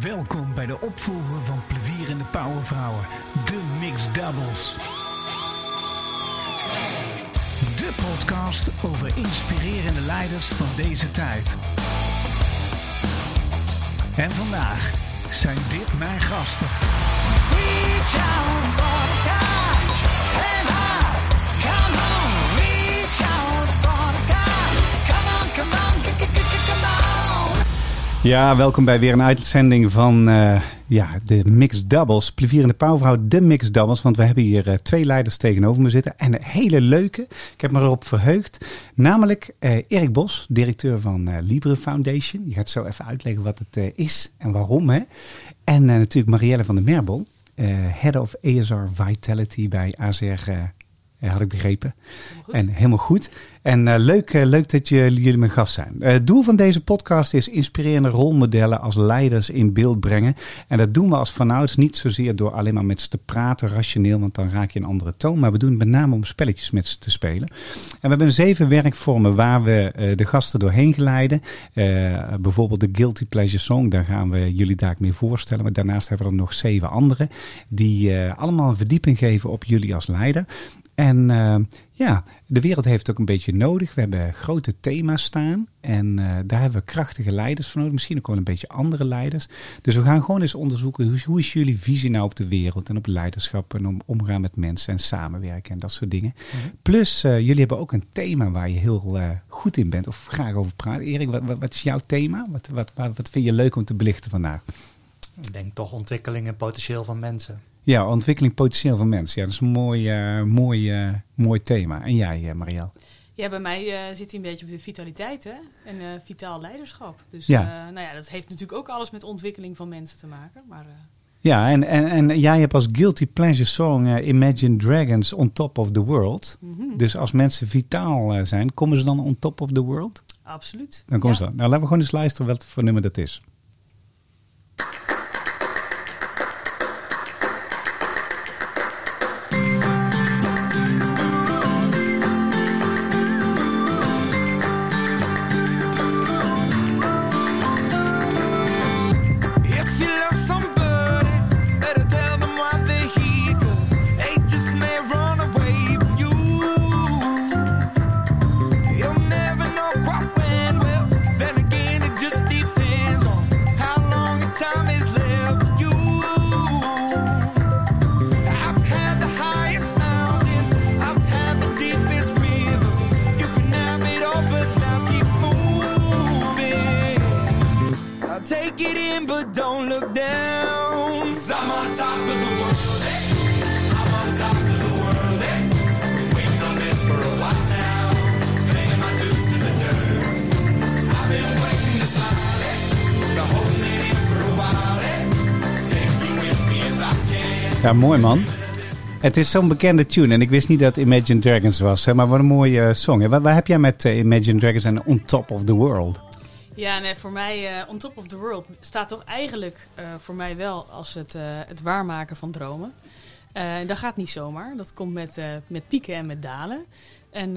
Welkom bij de opvolger van plevierende powervrouwen, de Mixed Doubles. De podcast over inspirerende leiders van deze tijd. En vandaag zijn dit mijn gasten. Reach out Ja, welkom bij weer een uitzending van eh, ja, de Mixed Doubles. Plevierende Pauwvrouw, de Mixed Doubles. Want we hebben hier eh, twee leiders tegenover me zitten. En een hele leuke. Ik heb me erop verheugd. Namelijk eh, Erik Bos, directeur van Libre Foundation. Die gaat zo even uitleggen wat het is en waarom. Hè? En natuurlijk Marielle van der Merbel, Head of ASR Vitality bij AZR. Eh, had ik begrepen. En helemaal goed. En eh, leuk, eh, leuk dat jullie, jullie mijn gast zijn. Het doel van deze podcast is inspirerende rolmodellen als leiders in beeld brengen. En dat doen we als vanouds niet zozeer door alleen maar met ze te praten, rationeel, want dan raak je een andere toon. Maar we doen het met name om spelletjes met ze te spelen. En we hebben zeven werkvormen waar we de gasten doorheen geleiden. Bijvoorbeeld de Guilty Pleasure Song, daar gaan we jullie daar mee voorstellen. Maar daarnaast hebben we er nog zeven andere die allemaal een verdieping geven op jullie als leider. En eh, ja, de wereld heeft ook een beetje nodig. We hebben grote thema's staan. En eh, daar hebben we krachtige leiders voor nodig. Misschien ook wel een beetje andere leiders. Dus we gaan gewoon eens onderzoeken. Hoe, hoe is jullie visie nou op de wereld en op leiderschap en om omgaan met mensen en samenwerken en dat soort dingen. Plus, eh, jullie hebben ook een thema waar je heel goed in bent of graag over praat. Erik, wat, wat, wat is jouw thema? Wat, wat, wat, wat vind je leuk om te belichten vandaag? Ik denk toch ontwikkeling en potentieel van mensen. Ja, ontwikkeling potentieel van mensen. Ja, dat is een mooi, eh, mooi, eh, mooi thema. En jij, uh, Marielle? Ja, bij mij eh, zit hij een beetje op de vitaliteit hè? en eh, vitaal leiderschap. Dus Ja. nou ja, dat heeft natuurlijk ook alles met ontwikkeling van mensen te maken. Maar eh, Ja, en, en, en jij hebt als guilty pleasure song Imagine Dragons on top of the world. mhm, Dus als mensen vitaal zijn, komen ze dan on top of the world? absoluut. Dan komen Ja. ze dan. Nou, laten we gewoon eens luisteren wat voor nummer dat is. In, but don't look down. I'm on top of the world. eh? I'm on top of the world. eh? Waiting on this for a while now. Paying my dues to the dirt. I've been waiting to slide. eh? Been holding it in for a while. eh? Take you with me if I can. Ja, mooi man. Het is zo'n bekende tune en ik wist niet dat Imagine Dragons was. Hè, maar wat een mooie eh, song. Hè. Waar, waar heb jij met eh, Imagine Dragons en On Top of the World? Ja, nee, voor mij, eh On Top of the World, staat toch eigenlijk eh, voor mij wel als het, eh, het waarmaken van dromen. En dat gaat niet zomaar. Dat komt met, met pieken en met dalen. En,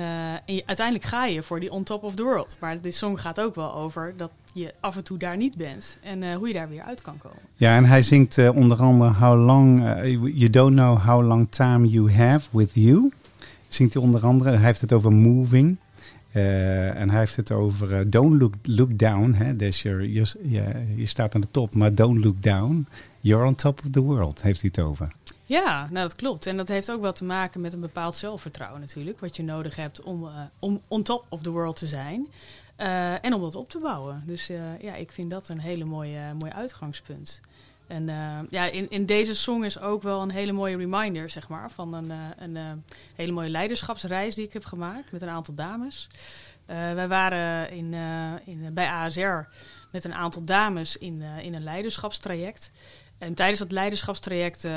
uiteindelijk ga je voor die On Top of the World. Maar dit song gaat ook wel over dat je af en toe daar niet bent. En hoe je daar weer uit kan komen. Ja, en hij zingt onder andere How long, you don't know how long time you have with you. Zingt hij onder andere. Hij heeft het over moving. Eh, en hij heeft het over eh, don't look, look down. Hè? Je, je, staat aan de top, maar don't look down. You're on top of the world, heeft hij het over. Ja, nou dat klopt. En dat heeft ook wel te maken met een bepaald zelfvertrouwen natuurlijk. Wat je nodig hebt om, eh, om on top of the world te zijn. En om dat op te bouwen. Dus ja, ik vind dat een hele mooie, mooi uitgangspunt. En eh, ja, in, in deze song is ook wel een hele mooie reminder, zeg maar, van een, eh, een eh, hele mooie leiderschapsreis die ik heb gemaakt met een aantal dames. Wij waren in, in, bij ASR met een aantal dames in, in een leiderschapstraject. En tijdens dat leiderschapstraject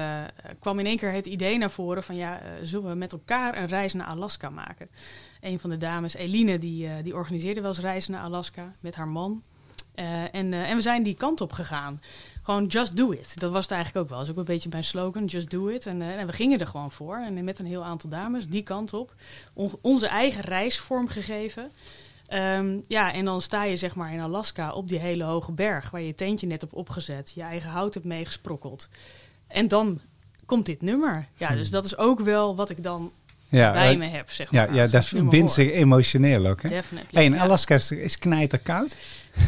kwam in één keer het idee naar voren van ja, zullen we met elkaar een reis naar Alaska maken? Een van de dames, Eline, die, die organiseerde wel eens reizen naar Alaska met haar man. Eh, en, eh, en we zijn die kant op gegaan. Gewoon just do it. Dat was het eigenlijk ook wel. Dat is ook een beetje mijn slogan, just do it. En, eh, en we gingen er gewoon voor. En met een heel aantal dames die kant op. On- onze eigen reis vormgegeven. Ehm, ja, en dan sta je zeg maar in Alaska op die hele hoge berg... waar je je tentje net op opgezet, je eigen hout hebt meegesprokkeld. En dan komt dit nummer. Ja, dus dat is ook wel wat ik dan Ja, bij me heb, zeg maar. ja dat bindt zich emotioneel ook. Hè? Definitely. Hey, in ja. Alaska is, is knijter koud.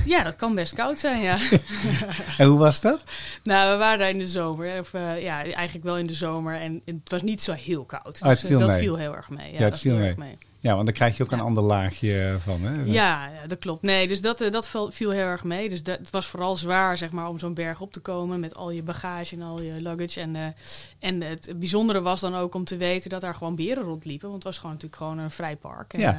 Ja, dat kan best koud zijn, ja. En hoe was dat? nou, we waren daar in de zomer. Of eh, ja, eigenlijk wel in de zomer. En het was niet zo heel koud. Dus Oh, het eh, viel dat mee. viel heel erg mee. Ja, het dat viel erg mee. Ja, want dan krijg je ook Ja. een ander laagje van. Hè? Ja, dat klopt. Nee, dus dat, eh, dat viel, viel heel erg mee. Dus dat, het was vooral zwaar, zeg maar, om zo'n berg op te komen met al je bagage en al je luggage. En, eh, en het bijzondere was dan ook om te weten dat daar gewoon beren rondliepen. Want het was gewoon natuurlijk gewoon een vrij park. En, Ja. eh,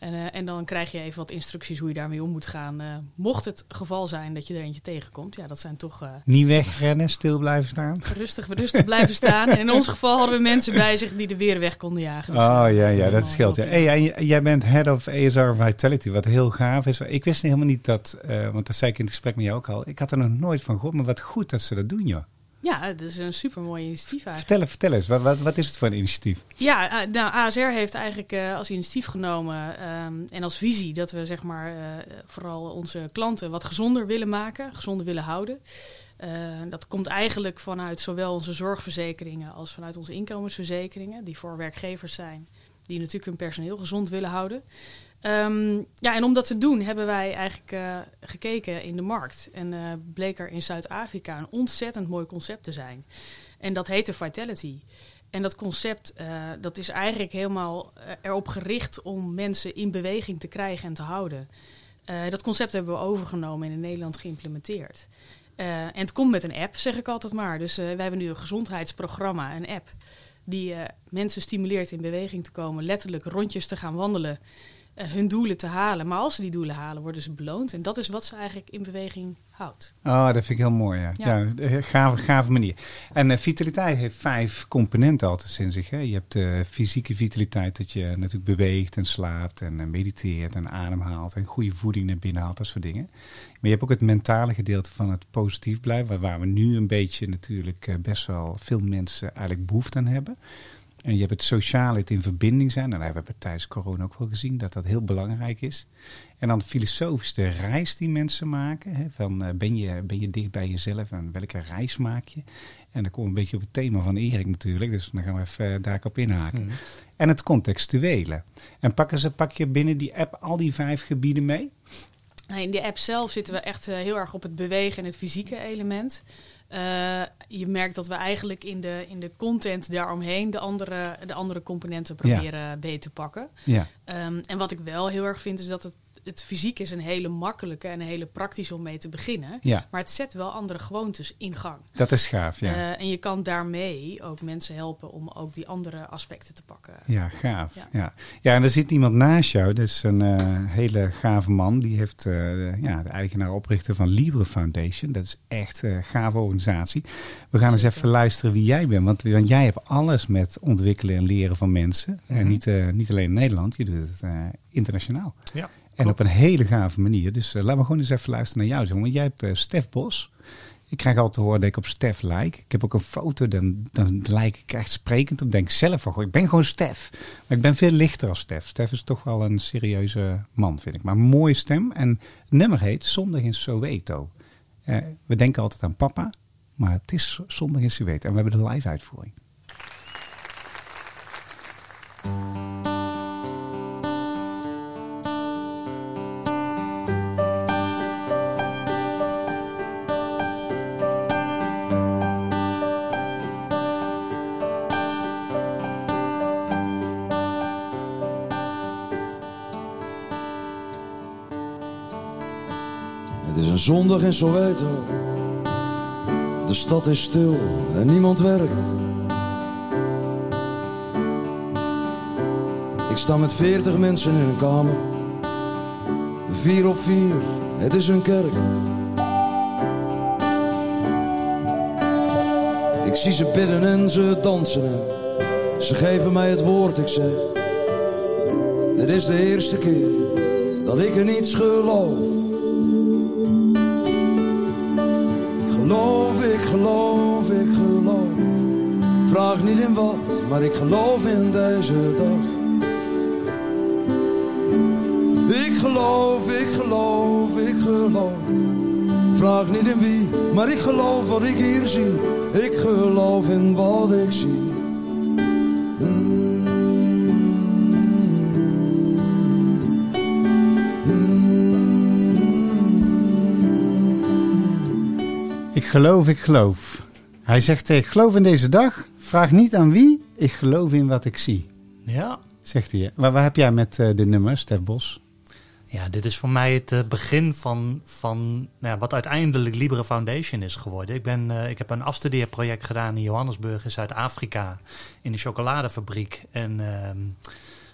en, eh, en dan krijg je even wat instructies hoe je daarmee om moet gaan. eh, mocht het geval zijn dat je er eentje tegenkomt. Ja, dat zijn toch eh, Niet wegrennen, stil blijven staan. rustig, rustig blijven staan. En in ons geval hadden we mensen bij zich die de beren weg konden jagen. Dus, Oh ja, ja, dat scheelt. Ja. Hey, jij bent head of ASR Vitality, wat heel gaaf is. Ik wist helemaal niet dat, want dat zei ik in het gesprek met jou ook al. Ik had er nog nooit van gehoord, maar wat goed dat ze dat doen, joh. Ja, het is een super mooi initiatief eigenlijk. Vertel, vertel eens, wat, wat, wat is het voor een initiatief? Ja, eh, nou, ASR heeft eigenlijk eh, als initiatief genomen ehm, en als visie dat we zeg maar eh, vooral onze klanten wat gezonder willen maken, gezonder willen houden. Dat komt eigenlijk vanuit zowel onze zorgverzekeringen als vanuit onze inkomensverzekeringen, die voor werkgevers zijn, die natuurlijk hun personeel gezond willen houden. Ehm, ja, en om dat te doen hebben wij eigenlijk eh, gekeken in de markt. En eh, bleek er in Zuid-Afrika een ontzettend mooi concept te zijn. En dat heette Vitality. En dat concept eh, dat is eigenlijk helemaal erop gericht om mensen in beweging te krijgen en te houden. Dat concept hebben we overgenomen en in Nederland geïmplementeerd. En het komt met een app, zeg ik altijd maar. Dus wij hebben nu een gezondheidsprogramma, een app, die mensen stimuleert in beweging te komen, letterlijk rondjes te gaan wandelen, hun doelen te halen. Maar als ze die doelen halen, worden ze beloond. En dat is wat ze eigenlijk in beweging houdt. Oh, dat vind ik heel mooi, ja. ja. Ja. eh, gave, gave manier. En eh, vitaliteit heeft vijf componenten altijd in zich. Hè? Je hebt de fysieke vitaliteit, dat je natuurlijk beweegt en slaapt en eh, mediteert en ademhaalt en goede voeding naar binnen haalt, dat soort dingen. Maar je hebt ook het mentale gedeelte van het positief blijven, waar- waar we nu een beetje natuurlijk eh, best wel veel mensen eigenlijk behoefte aan hebben. En je hebt het sociale, het in verbinding zijn. En daar hebben we tijdens corona ook wel gezien dat dat heel belangrijk is. En dan filosofisch de reis die mensen maken. Hè, van, eh, ben, je, ben je dicht bij jezelf en welke reis maak je? En dan komen we een beetje op het thema van Erik natuurlijk. Dus dan gaan we even eh, daar op inhaken. Mhm. En het contextuele. En pakken ze, pak je binnen die app al die vijf gebieden mee? Nou, in de app zelf zitten we echt eh, heel erg op het bewegen en het fysieke element. Eh, je merkt dat we eigenlijk in de, in de content daaromheen de andere, de andere componenten proberen beter te pakken. Ja. Ehm, en wat ik wel heel erg vind, is dat het, het fysiek is een hele makkelijke en een hele praktische om mee te beginnen. ja, Maar het zet wel andere gewoontes in gang. dat is gaaf. Ja, Eh, en je kan daarmee ook mensen helpen om ook die andere aspecten te pakken. ja gaaf. Ja. Ja. Ja. en er zit iemand naast jou. Dat is een eh, hele gave man. Die heeft eh, de- ja, de eigenaar oprichter van Libre Foundation. Dat is echt een gave organisatie. We gaan eens even luisteren wie jij bent. Want, want jij hebt alles met ontwikkelen en leren van mensen. En Mhm. niet, eh, niet alleen in Nederland, je doet het eh, internationaal. Ja, En op een hele gave manier. Dus eh, laten we gewoon eens even luisteren naar jou. Want jij hebt eh, Stef Bos. Ik krijg altijd te horen dat ik op Stef lijk. Ik heb ook een foto, dan, dan lijk ik echt sprekend op. Denk zelf van, ik ben gewoon Stef. Maar ik ben veel lichter als Stef. Stef is toch wel een serieuze man, vind ik. Maar een mooie stem. En het nummer heet Zondag in Soweto. Eh, we denken altijd aan papa, maar het is Zondag in Soweto. En we hebben de live uitvoering. Zondag in Soweto. De stad is stil en niemand werkt. Ik sta met veertig mensen in een kamer. Vier op vier, het is een kerk. Ik zie ze bidden en ze dansen. En ze geven mij het woord, ik zeg. Dit is de eerste keer dat ik er niets geloof. Geloof, ik geloof. Vraag niet in wat, maar ik geloof in deze dag. Ik geloof, ik geloof, ik geloof. Vraag niet in wie, maar ik geloof wat ik hier zie. Ik geloof in wat ik zie. Geloof, ik geloof. Hij zegt, ik geloof in deze dag. Vraag niet aan wie, ik geloof in wat ik zie. Ja. Zegt hij. Waar, waar heb jij met uh, de nummer, Stef Bos? Ja, dit is voor mij het uh, begin van, van nou ja, wat uiteindelijk Libre Foundation is geworden. Ik, ben, uh, ik heb een afstudeerproject gedaan in Johannesburg in Zuid-Afrika, in de chocoladefabriek. En ehm,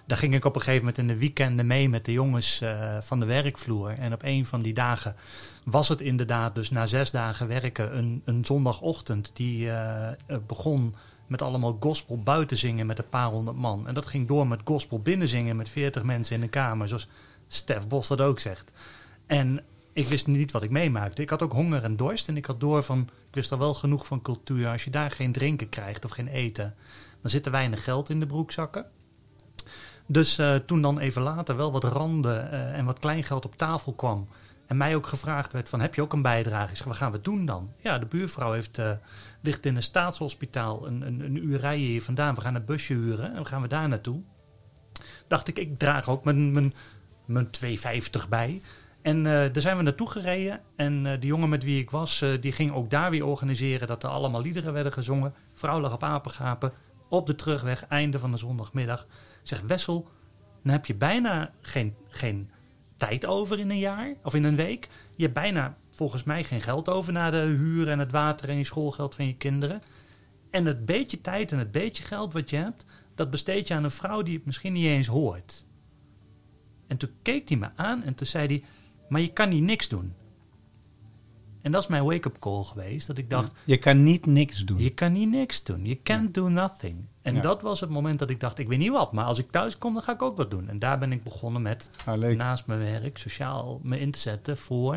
daar ging ik op een gegeven moment in de weekenden mee met de jongens van de werkvloer. En op een van die dagen was het inderdaad dus na zes dagen werken een, een zondagochtend die begon met allemaal gospel buiten zingen met een paar honderd man. En dat ging door met gospel binnen zingen met veertig mensen in de kamer, zoals Stef Bos dat ook zegt. En ik wist niet wat ik meemaakte. Ik had ook honger en dorst en ik had door van, ik wist al wel genoeg van cultuur. Als je daar geen drinken krijgt of geen eten, dan zit er weinig geld in de broekzakken. Dus uh, toen dan even later wel wat randen uh, en wat kleingeld op tafel kwam... En mij ook gevraagd werd van, heb je ook een bijdrage? Ik wat gaan we doen dan? Ja, de buurvrouw heeft, uh, ligt in een staatshospitaal een, een, een uur rijden hier vandaan. We gaan een busje huren en dan gaan we daar naartoe. Dacht ik, ik draag ook mijn, mijn, mijn 2,50 bij. En daar zijn we naartoe gereden. En de jongen met wie ik was, die ging ook daar weer organiseren dat er allemaal liederen werden gezongen. Vrouw op apengapen. Op de terugweg, einde van de zondagmiddag. Zeg, Wessel, dan heb je bijna geen, geen tijd over in een jaar of in een week. Je hebt bijna volgens mij geen geld over na de huur en het water en je schoolgeld van je kinderen. En het beetje tijd en het beetje geld wat je hebt, dat besteed je aan een vrouw die het misschien niet eens hoort. En toen keek hij me aan en toen zei hij: Maar je kan niet niks doen. En dat is mijn wake-up call geweest. Dat ik dacht: Je kan niet niks doen. Je kan niet niks doen. Je can't do nothing. En ja. dat was het moment dat ik dacht: Ik weet niet wat, maar als ik thuis kom, dan ga ik ook wat doen. En daar ben ik begonnen met ah, naast mijn werk sociaal me in te zetten voor.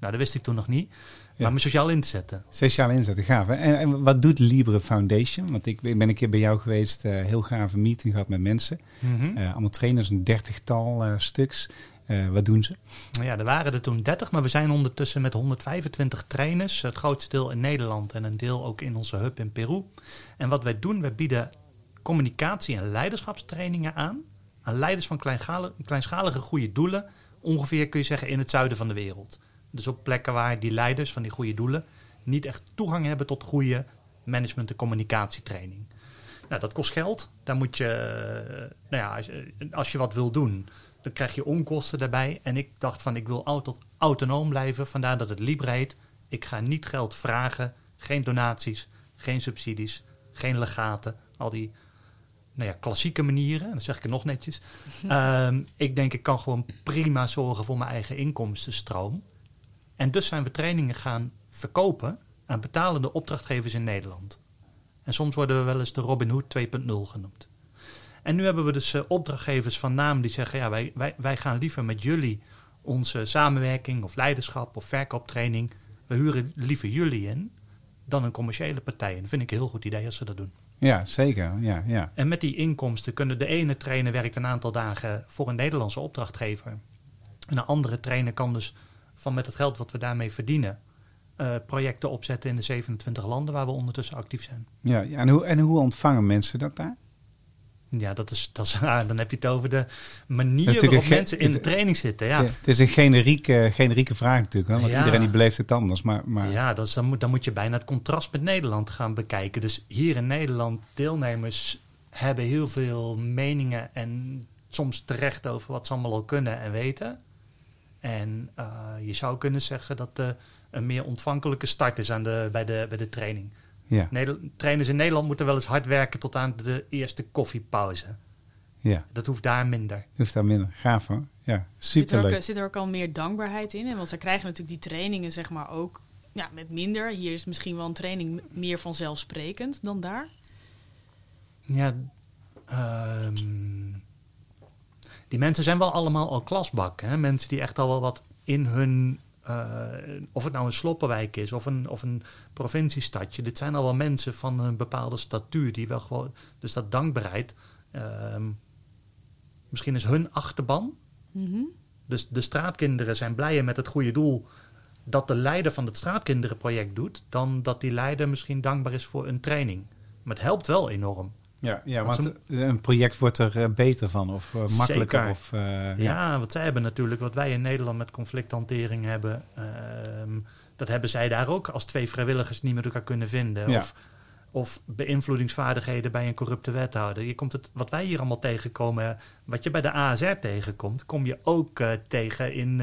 Nou, dat wist ik toen nog niet. Maar me sociaal in te zetten. Sociaal inzetten, gaaf. En, en, wat doet Libre Foundation? Want ik ben een keer bij jou geweest, uh, heel gave meeting gehad met mensen. Mm -hmm. uh, allemaal trainers, een dertigtal uh, stuks. Uh, wat doen ze? Ja, er waren er toen 30, maar we zijn ondertussen met 125 trainers. Het grootste deel in Nederland en een deel ook in onze hub in Peru. En wat wij doen, wij bieden communicatie- en leiderschapstrainingen aan. Aan leiders van kleinschalige, goede doelen. Ongeveer kun je zeggen in het zuiden van de wereld. Dus op plekken waar die leiders van die goede doelen niet echt toegang hebben tot goede management- en communicatietraining. Nou, dat kost geld. Daar moet je, nou ja, als je wat wil doen, dan krijg je onkosten daarbij. En ik dacht van, ik wil altijd autonoom blijven. Vandaar dat het Libre heet. Ik ga niet geld vragen. Geen donaties, geen subsidies, geen legaten. Al die nou ja, klassieke manieren. Dat zeg ik er nog netjes. um, ik denk, ik kan gewoon prima zorgen voor mijn eigen inkomstenstroom. En dus zijn we trainingen gaan verkopen aan betalende opdrachtgevers in Nederland. En soms worden we wel eens de Robin Hood 2.0 genoemd. En nu hebben we dus uh, opdrachtgevers van naam die zeggen: ja, wij, wij, wij gaan liever met jullie onze samenwerking of leiderschap of verkooptraining. We huren liever jullie in dan een commerciële partij. En dat vind ik een heel goed idee als ze dat doen. Ja, zeker. Ja, ja. En met die inkomsten kunnen de ene trainer werkt een aantal dagen voor een Nederlandse opdrachtgever. En een andere trainer kan dus van met het geld wat we daarmee verdienen, uh, projecten opzetten in de 27 landen waar we ondertussen actief zijn. Ja, ja en, hoe, en hoe ontvangen mensen dat daar? Ja, dat is, dat is, ah, dan heb je het over de manier waarop mensen in de training zitten. Ja. ja. het is een generieke, generieke vraag natuurlijk, hè? want ja. iedereen die beleeft het anders. Maar, maar... Ja, dat is, dan, moet, dan moet je bijna het contrast met Nederland gaan bekijken. Dus hier in Nederland, deelnemers hebben heel veel meningen en soms terecht over wat ze allemaal al kunnen en weten. En uh, je zou kunnen zeggen dat uh, een meer ontvankelijke start is aan de, bij, de, bij de training. Ja. Trainers in Nederland moeten wel eens hard werken tot aan de eerste koffiepauze. Ja. Dat hoeft daar minder. Hoeft daar minder. Gaaf hoor. Ja, super zit er, ook, zit er ook al meer dankbaarheid in? Want ze krijgen natuurlijk die trainingen zeg maar ook ja, met minder. Hier is misschien wel een training meer vanzelfsprekend dan daar. Ja, um, die mensen zijn wel allemaal al klasbak. Hè? Mensen die echt al wel wat in hun uh, of het nou een sloppenwijk is of een, of een provinciestadje. Dit zijn al wel mensen van een bepaalde statuur die wel gewoon. Dus dat dankbaarheid. Uh, misschien is hun achterban. Mm -hmm. Dus de straatkinderen zijn blijer met het goede doel dat de leider van het straatkinderenproject doet, dan dat die leider misschien dankbaar is voor een training. Maar het helpt wel enorm. Ja, ja Want want een project wordt er eh, beter van of eh, makkelijker. Zeker. Of, eh, Ja, want zij hebben natuurlijk wat wij in Nederland met conflicthantering hebben. ehm, dat hebben zij daar ook als twee vrijwilligers niet met elkaar kunnen vinden. Ja. Of, of beïnvloedingsvaardigheden bij een corrupte wethouder. Je komt het, wat wij hier allemaal tegenkomen, wat je bij de ASR tegenkomt, kom je ook tegen in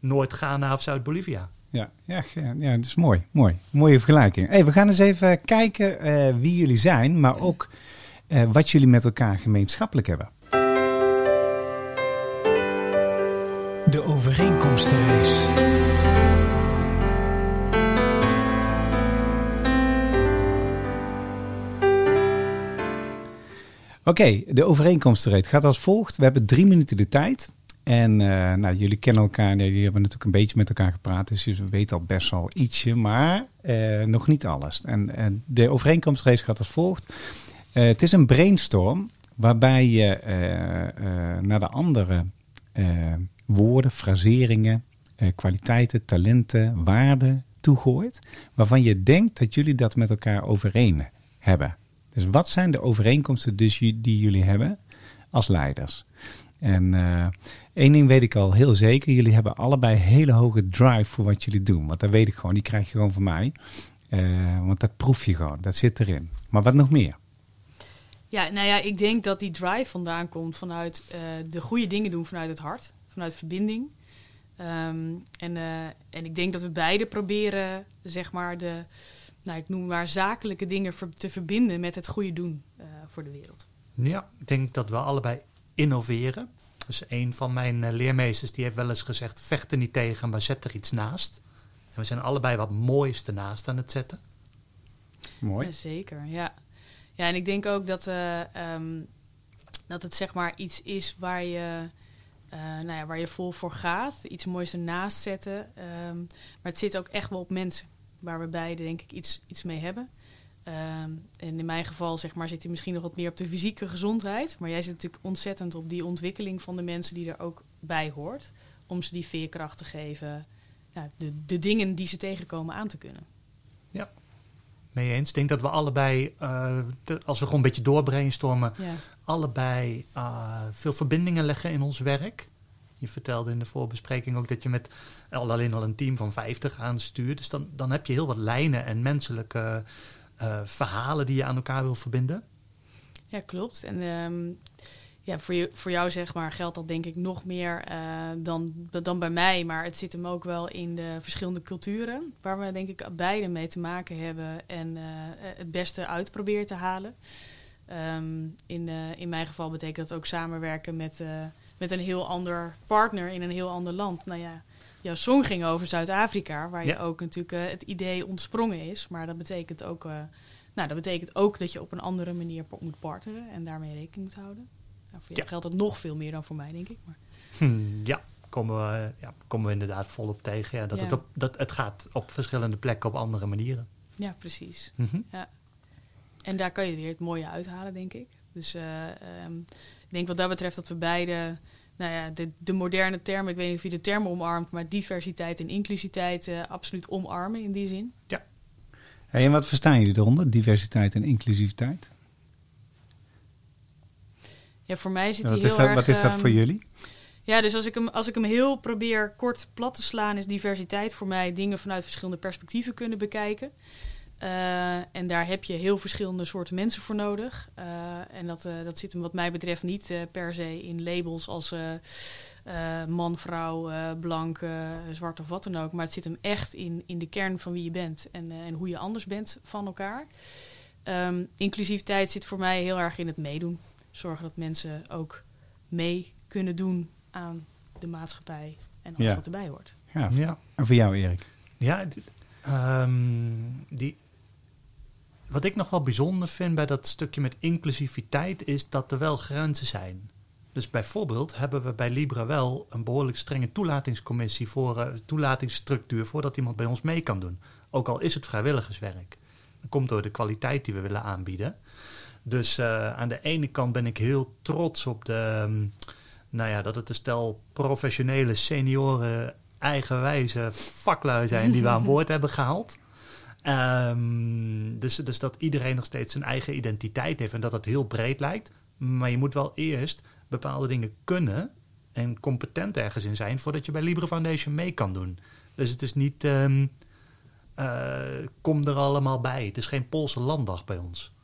Noord-Ghana of Zuid-Bolivia. Ja, ja, ja, ja, dat is mooi. mooi. Mooie vergelijking. Hey, we gaan eens even kijken wie jullie zijn, maar ook eh, wat jullie met elkaar gemeenschappelijk hebben. De overeenkomstenrace. Oké, de overeenkomstenreed gaat als volgt. We hebben drie minuten de tijd. En eh, nou, jullie kennen elkaar, nee, jullie hebben natuurlijk een beetje met elkaar gepraat, dus je weet al best wel ietsje, maar eh, nog niet alles. En, en de overeenkomstrace gaat als volgt. Eh, het is een brainstorm waarbij je eh, eh, naar de andere woorden, fraseringen, kwaliteiten, talenten, waarden toegooit, waarvan je denkt dat jullie dat met elkaar overeen hebben. Dus wat zijn de overeenkomsten dus die jullie hebben als leiders? En één ding weet ik al heel zeker. Jullie hebben allebei hele hoge drive voor wat jullie doen. Want dat weet ik gewoon. Die krijg je gewoon van mij. Want dat proef je gewoon. Dat zit erin. Maar wat nog meer? Ja, nou ja, ik denk dat die drive vandaan komt vanuit eh, de goede dingen doen vanuit het hart, vanuit verbinding. Ehm, en, eh, en ik denk dat we beide proberen, zeg maar, de, nou, ik noem maar zakelijke dingen ver- te verbinden met het goede doen eh, voor de wereld. Ja, ik denk dat we allebei innoveren. Dus een van mijn leermeesters die heeft wel eens gezegd: vecht er niet tegen, maar zet er iets naast. En we zijn allebei wat moois ernaast aan het zetten. Mooi. Ja, zeker, ja. Ja, en ik denk ook dat, eh, ehm, dat het zeg maar iets is waar je, eh, nou ja, waar je vol voor gaat. Iets moois ernaast zetten. Ehm, maar het zit ook echt wel op mensen. Waar we beide denk ik iets, iets mee hebben. Ehm, en in mijn geval zeg maar, zit hij misschien nog wat meer op de fysieke gezondheid. Maar jij zit natuurlijk ontzettend op die ontwikkeling van de mensen die er ook bij hoort. Om ze die veerkracht te geven. Ja, de, de dingen die ze tegenkomen aan te kunnen. Mee eens. Ik denk dat we allebei, eh, als we gewoon een beetje doorbrainstormen, Ja. allebei eh, veel verbindingen leggen in ons werk. Je vertelde in de voorbespreking ook dat je met al alleen al een team van 50 aanstuurt. Dus dan, dan heb je heel wat lijnen en menselijke eh, verhalen die je aan elkaar wil verbinden. Ja, klopt. En ehm, ja, voor, je, voor jou zeg maar geldt dat denk ik nog meer eh, dan, dan bij mij. Maar het zit hem ook wel in de verschillende culturen. Waar we denk ik beide mee te maken hebben. En eh, het beste uit proberen te halen. Ehm, in, eh, in mijn geval betekent dat ook samenwerken met, met een heel ander partner in een heel ander land. Nou ja, jouw song ging over Zuid-Afrika. Waar je ook natuurlijk het idee ontsprongen is. Maar dat betekent ook... nou, dat betekent ook dat je op een andere manier moet partneren en daarmee rekening moet houden. Nou, voor jou Ja. geldt dat nog veel meer dan voor mij, denk ik. Maar, Hm, ja, komen we, ja, komen we inderdaad volop tegen. Ja, dat Ja. Het, op, dat het gaat op verschillende plekken op andere manieren. ja, precies. Mhm. En daar kan je weer het mooie uithalen, denk ik. Dus eh, ehm, ik denk wat dat betreft dat we beide, nou ja, de, de moderne termen, ik weet niet of je de termen omarmt, maar diversiteit en inclusiviteit eh, absoluut omarmen in die zin. Hey, en wat verstaan jullie eronder? Diversiteit en inclusiviteit? Ja, voor mij zit is heel dat, erg... wat is dat ehm, voor jullie? Ja, dus als ik, hem, als ik hem heel probeer kort plat te slaan, is diversiteit voor mij dingen vanuit verschillende perspectieven kunnen bekijken. Eh, en daar heb je heel verschillende soorten mensen voor nodig. Eh, en dat, eh, dat zit hem wat mij betreft niet per se in labels als man, vrouw, blank, zwart of wat dan ook. Maar het zit hem echt in, in de kern van wie je bent en, en hoe je anders bent van elkaar. Ehm, inclusiviteit zit voor mij heel erg in het meedoen. Zorgen dat mensen ook mee kunnen doen aan de maatschappij en alles Ja. wat erbij hoort. Ja. Ja. En voor jou, Erik? Ja, ehm, die, wat ik nog wel bijzonder vind bij dat stukje met inclusiviteit is dat er wel grenzen zijn. Dus bijvoorbeeld hebben we bij Libra wel een behoorlijk strenge toelatingscommissie voor eh, toelatingsstructuur voordat iemand bij ons mee kan doen. Ook al is het vrijwilligerswerk. Dat komt door de kwaliteit die we willen aanbieden. Dus eh, aan de ene kant ben ik heel trots op de, ehm, nou ja, dat het een stel professionele, senioren, eigenwijze vaklui zijn die we aan boord hebben gehaald. Ehm, dus, dus dat iedereen nog steeds zijn eigen identiteit heeft en dat dat heel breed lijkt. Maar je moet wel eerst bepaalde dingen kunnen en competent ergens in zijn voordat je bij Libre Foundation mee kan doen. Dus het is niet ehm, eh, kom er allemaal bij. Het is geen Poolse landdag bij ons.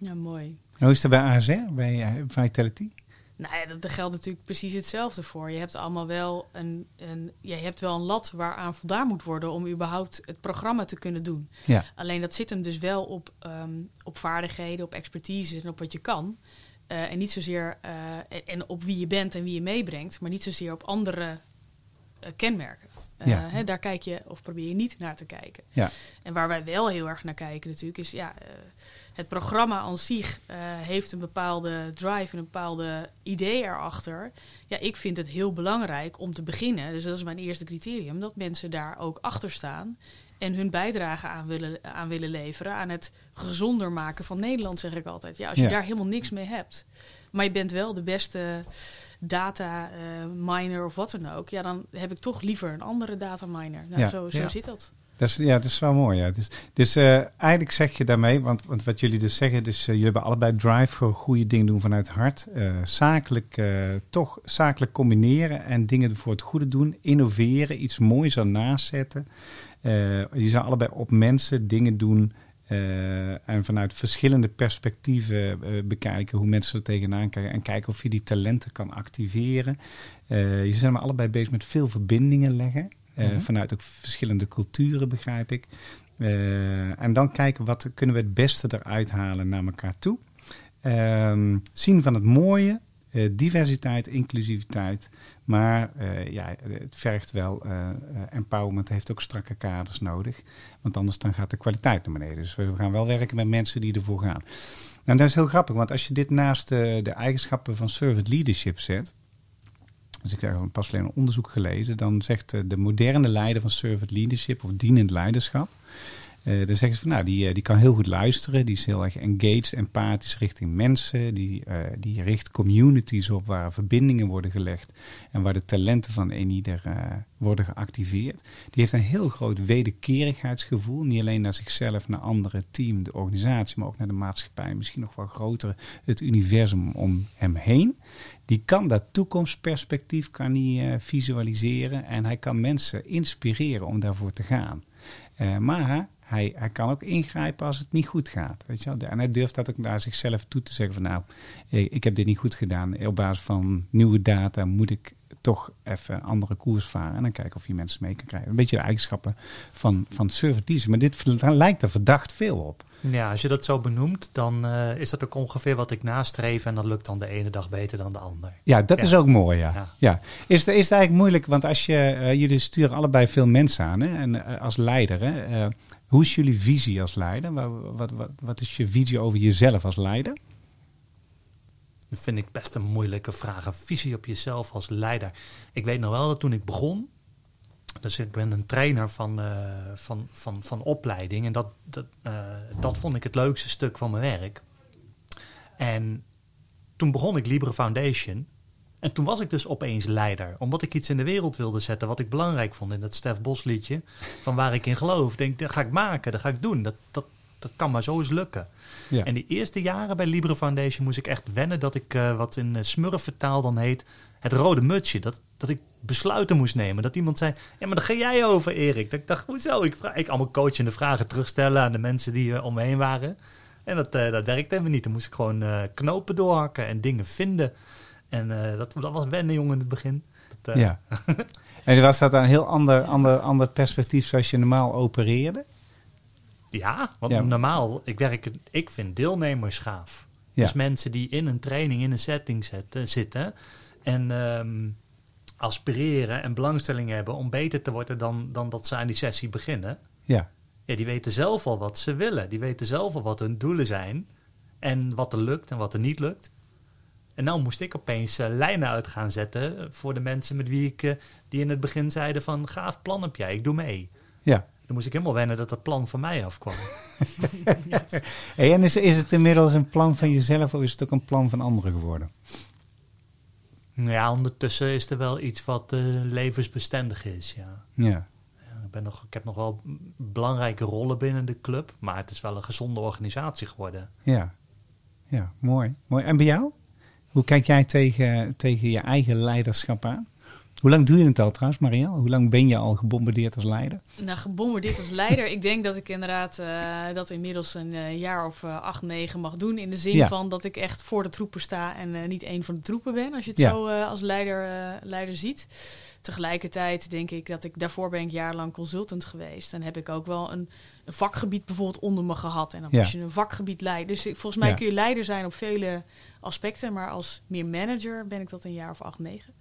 Ja, mooi. En hoe is het bij ASR, bij eh, Vitality? Nou ja, dat, geldt natuurlijk precies hetzelfde voor. Je hebt allemaal wel een, een, ja, je hebt wel een lat waaraan voldaan moet worden om überhaupt het programma te kunnen doen. Ja. Alleen dat zit hem dus wel op, ehm, op vaardigheden, op expertise en op wat je kan. Eh, en niet zozeer eh, en op wie je bent en wie je meebrengt, maar niet zozeer op andere eh, kenmerken. Eh, Ja. hè, daar kijk je of probeer je niet naar te kijken. Ja. En waar wij wel heel erg naar kijken natuurlijk is ja, eh, het programma aan zich eh, heeft een bepaalde drive en een bepaalde idee erachter. Ja, ik vind het heel belangrijk om te beginnen, dus dat is mijn eerste criterium, dat mensen daar ook achter staan en hun bijdrage aan willen, aan willen leveren aan het gezonder maken van Nederland, zeg ik altijd. Ja, als je Ja. daar helemaal niks mee hebt, maar je bent wel de beste data eh, miner of wat dan ook, ja, dan heb ik toch liever een andere data miner. Nou, Ja. zo, zo Ja. zit dat. Dat ja, dat is wel mooi. Ja. Dus, dus eigenlijk zeg je daarmee, want, want wat jullie dus zeggen, dus eh, jullie hebben allebei drive voor goede dingen doen vanuit hart. Eh, zakelijk, toch zakelijk combineren en dingen voor het goede doen. Innoveren, iets moois ernaast zetten. Je zou allebei op mensen dingen doen en vanuit verschillende perspectieven bekijken hoe mensen er tegenaan kijken. En kijken of je die talenten kan activeren. Je zijn maar allebei bezig met veel verbindingen leggen. Eh, Mhm. Vanuit ook verschillende culturen, begrijp ik. Eh, en dan kijken wat kunnen we het beste eruit halen naar elkaar toe. Ehm, zien van het mooie, eh, diversiteit, inclusiviteit. Maar ja, het vergt wel empowerment, heeft ook strakke kaders nodig. Want anders dan gaat de kwaliteit naar beneden. Dus we gaan wel werken met mensen die ervoor gaan. En dat is heel grappig, want als je dit naast de eigenschappen van servant leadership zet. Dus ik heb pas alleen een onderzoek gelezen. Dan zegt eh, de moderne leider van servant leadership of dienend leiderschap. Eh, dan zeggen ze van nou, die, eh, die kan heel goed luisteren. Die is heel erg engaged, empathisch richting mensen. Die, eh, die richt communities op waar verbindingen worden gelegd. En waar de talenten van een ieder worden geactiveerd. Die heeft een heel groot wederkerigheidsgevoel. Niet alleen naar zichzelf, naar andere team, de organisatie, maar ook naar de maatschappij. Misschien nog wel groter, het universum om hem heen. Die kan dat toekomstperspectief kan visualiseren. En hij kan mensen inspireren om daarvoor te gaan. Eh, maar hij, hij kan ook ingrijpen als het niet goed gaat. Weet je wel? En hij durft dat ook naar zichzelf toe te zeggen van nou, ik heb dit niet goed gedaan. Op basis van nieuwe data moet ik toch even een andere koers varen. En dan kijken of je mensen mee kan krijgen. Een beetje de eigenschappen van, van leadership. Maar dit lijkt er verdacht veel op. Ja, als je dat zo benoemt, dan eh, is dat ook ongeveer wat ik nastreef. En dat lukt dan de ene dag beter dan de ander. Ja, dat Ja. is ook mooi, ja. Ja. ja. Is, het, is het eigenlijk moeilijk, want als je, eh, jullie sturen allebei veel mensen aan hè, en, eh, als leider. Hè, hoe is jullie visie als leider? Wat, wat, wat, wat is je visie over jezelf als leider? Vind ik best een moeilijke vraag. Een visie op jezelf als leider. Ik weet nog wel dat toen ik begon. Dus ik ben een trainer van, eh, van, van, van opleiding. En dat, dat, eh, dat vond ik het leukste stuk van mijn werk. En toen begon ik Libre Foundation. En toen was ik dus opeens leider. Omdat ik iets in de wereld wilde zetten wat ik belangrijk vond. In dat Stef Bos liedje. Van waar ik in geloof. Denk, dat ga ik maken, dat ga ik doen. Dat, dat, dat kan maar zo eens lukken. Ja. En die eerste jaren bij Libre Foundation moest ik echt wennen dat ik eh, wat in uh, smurfvertaal dan heet het rode mutsje. Dat, dat ik besluiten moest nemen. Dat iemand zei, ja maar daar ga jij over Erik. Dat ik dacht, hoezo? Ik, vraag, ik allemaal coachende vragen terugstellen aan de mensen die uh, om me heen waren. En dat, uh, dat werkte helemaal niet. Dan moest ik gewoon uh, knopen doorhakken en dingen vinden. En dat, dat was wennen jongen in het begin. Dat, ja. en was dat een heel ander, ander, ander perspectief zoals je normaal opereerde? Ja, want ja. normaal, ik, werk, ik vind deelnemers gaaf. Ja. Dus mensen die in een training, in een setting zetten, zitten en um, aspireren en belangstelling hebben om beter te worden dan, dan dat ze aan die sessie beginnen. Ja. ja. Die weten zelf al wat ze willen. Die weten zelf al wat hun doelen zijn en wat er lukt en wat er niet lukt. En nou moest ik opeens uh, lijnen uit gaan zetten voor de mensen met wie ik, uh, die in het begin zeiden van gaaf plan heb jij, ik doe mee. Ja. Dan moest ik helemaal wennen dat dat plan van mij afkwam. yes. hey, en is, is het inmiddels een plan van jezelf of is het ook een plan van anderen geworden? Nou ja, ondertussen is er wel iets wat eh, levensbestendig is, ja. Ja. Ja, Ik, ben nog, ik heb nog wel belangrijke rollen binnen de club, maar het is wel een gezonde organisatie geworden. Ja. Ja, mooi. mooi. En bij jou? Hoe kijk jij tegen, tegen je eigen leiderschap aan? Hoe lang doe je het al trouwens, Marielle? Hoe lang ben je al gebombardeerd als leider? Nou, gebombardeerd als leider. ik denk dat ik inderdaad eh, dat inmiddels een eh, jaar of eh, acht, negen mag doen. In de zin Ja. van dat ik echt voor de troepen sta en niet één van de troepen ben. Als je het Ja. zo als leider, leider ziet. Tegelijkertijd denk ik dat ik daarvoor ben ik jarenlang consultant geweest. En heb ik ook wel een, een vakgebied bijvoorbeeld onder me gehad. En dan Ja. was je een vakgebied leider. Dus volgens mij kun je leider zijn op vele aspecten. Maar als meer manager ben ik dat een jaar of acht, negen.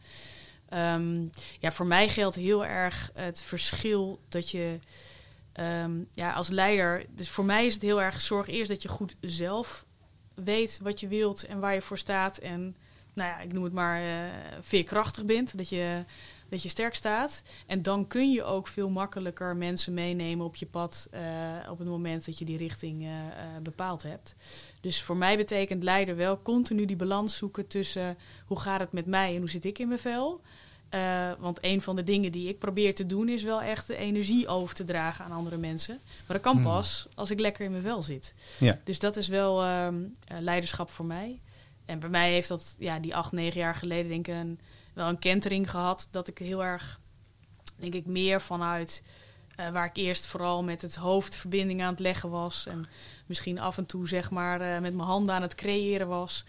Ehm, ja, voor mij geldt heel erg het verschil dat je ehm, ja, als leider. Dus voor mij is het heel erg zorg eerst dat je goed zelf weet wat je wilt en waar je voor staat. En nou ja, ik noem het maar eh, veerkrachtig bent. Dat je, dat je sterk staat. En dan kun je ook veel makkelijker mensen meenemen op je pad. eh, op het moment dat je die richting eh, bepaald hebt. Dus voor mij betekent leider wel continu die balans zoeken tussen hoe gaat het met mij en hoe zit ik in mijn vel. Eh, want een van de dingen die ik probeer te doen is wel echt de energie over te dragen aan andere mensen. Maar dat kan Hmm. pas als ik lekker in mijn vel zit. Ja. Dus dat is wel ehm, eh, leiderschap voor mij. En bij mij heeft dat ja, die acht, negen jaar geleden denk ik een, wel een kentering gehad. Dat ik heel erg, denk ik, meer vanuit eh, waar ik eerst vooral met het hoofd verbinding aan het leggen was. En misschien af en toe zeg maar met mijn handen aan het creëren was.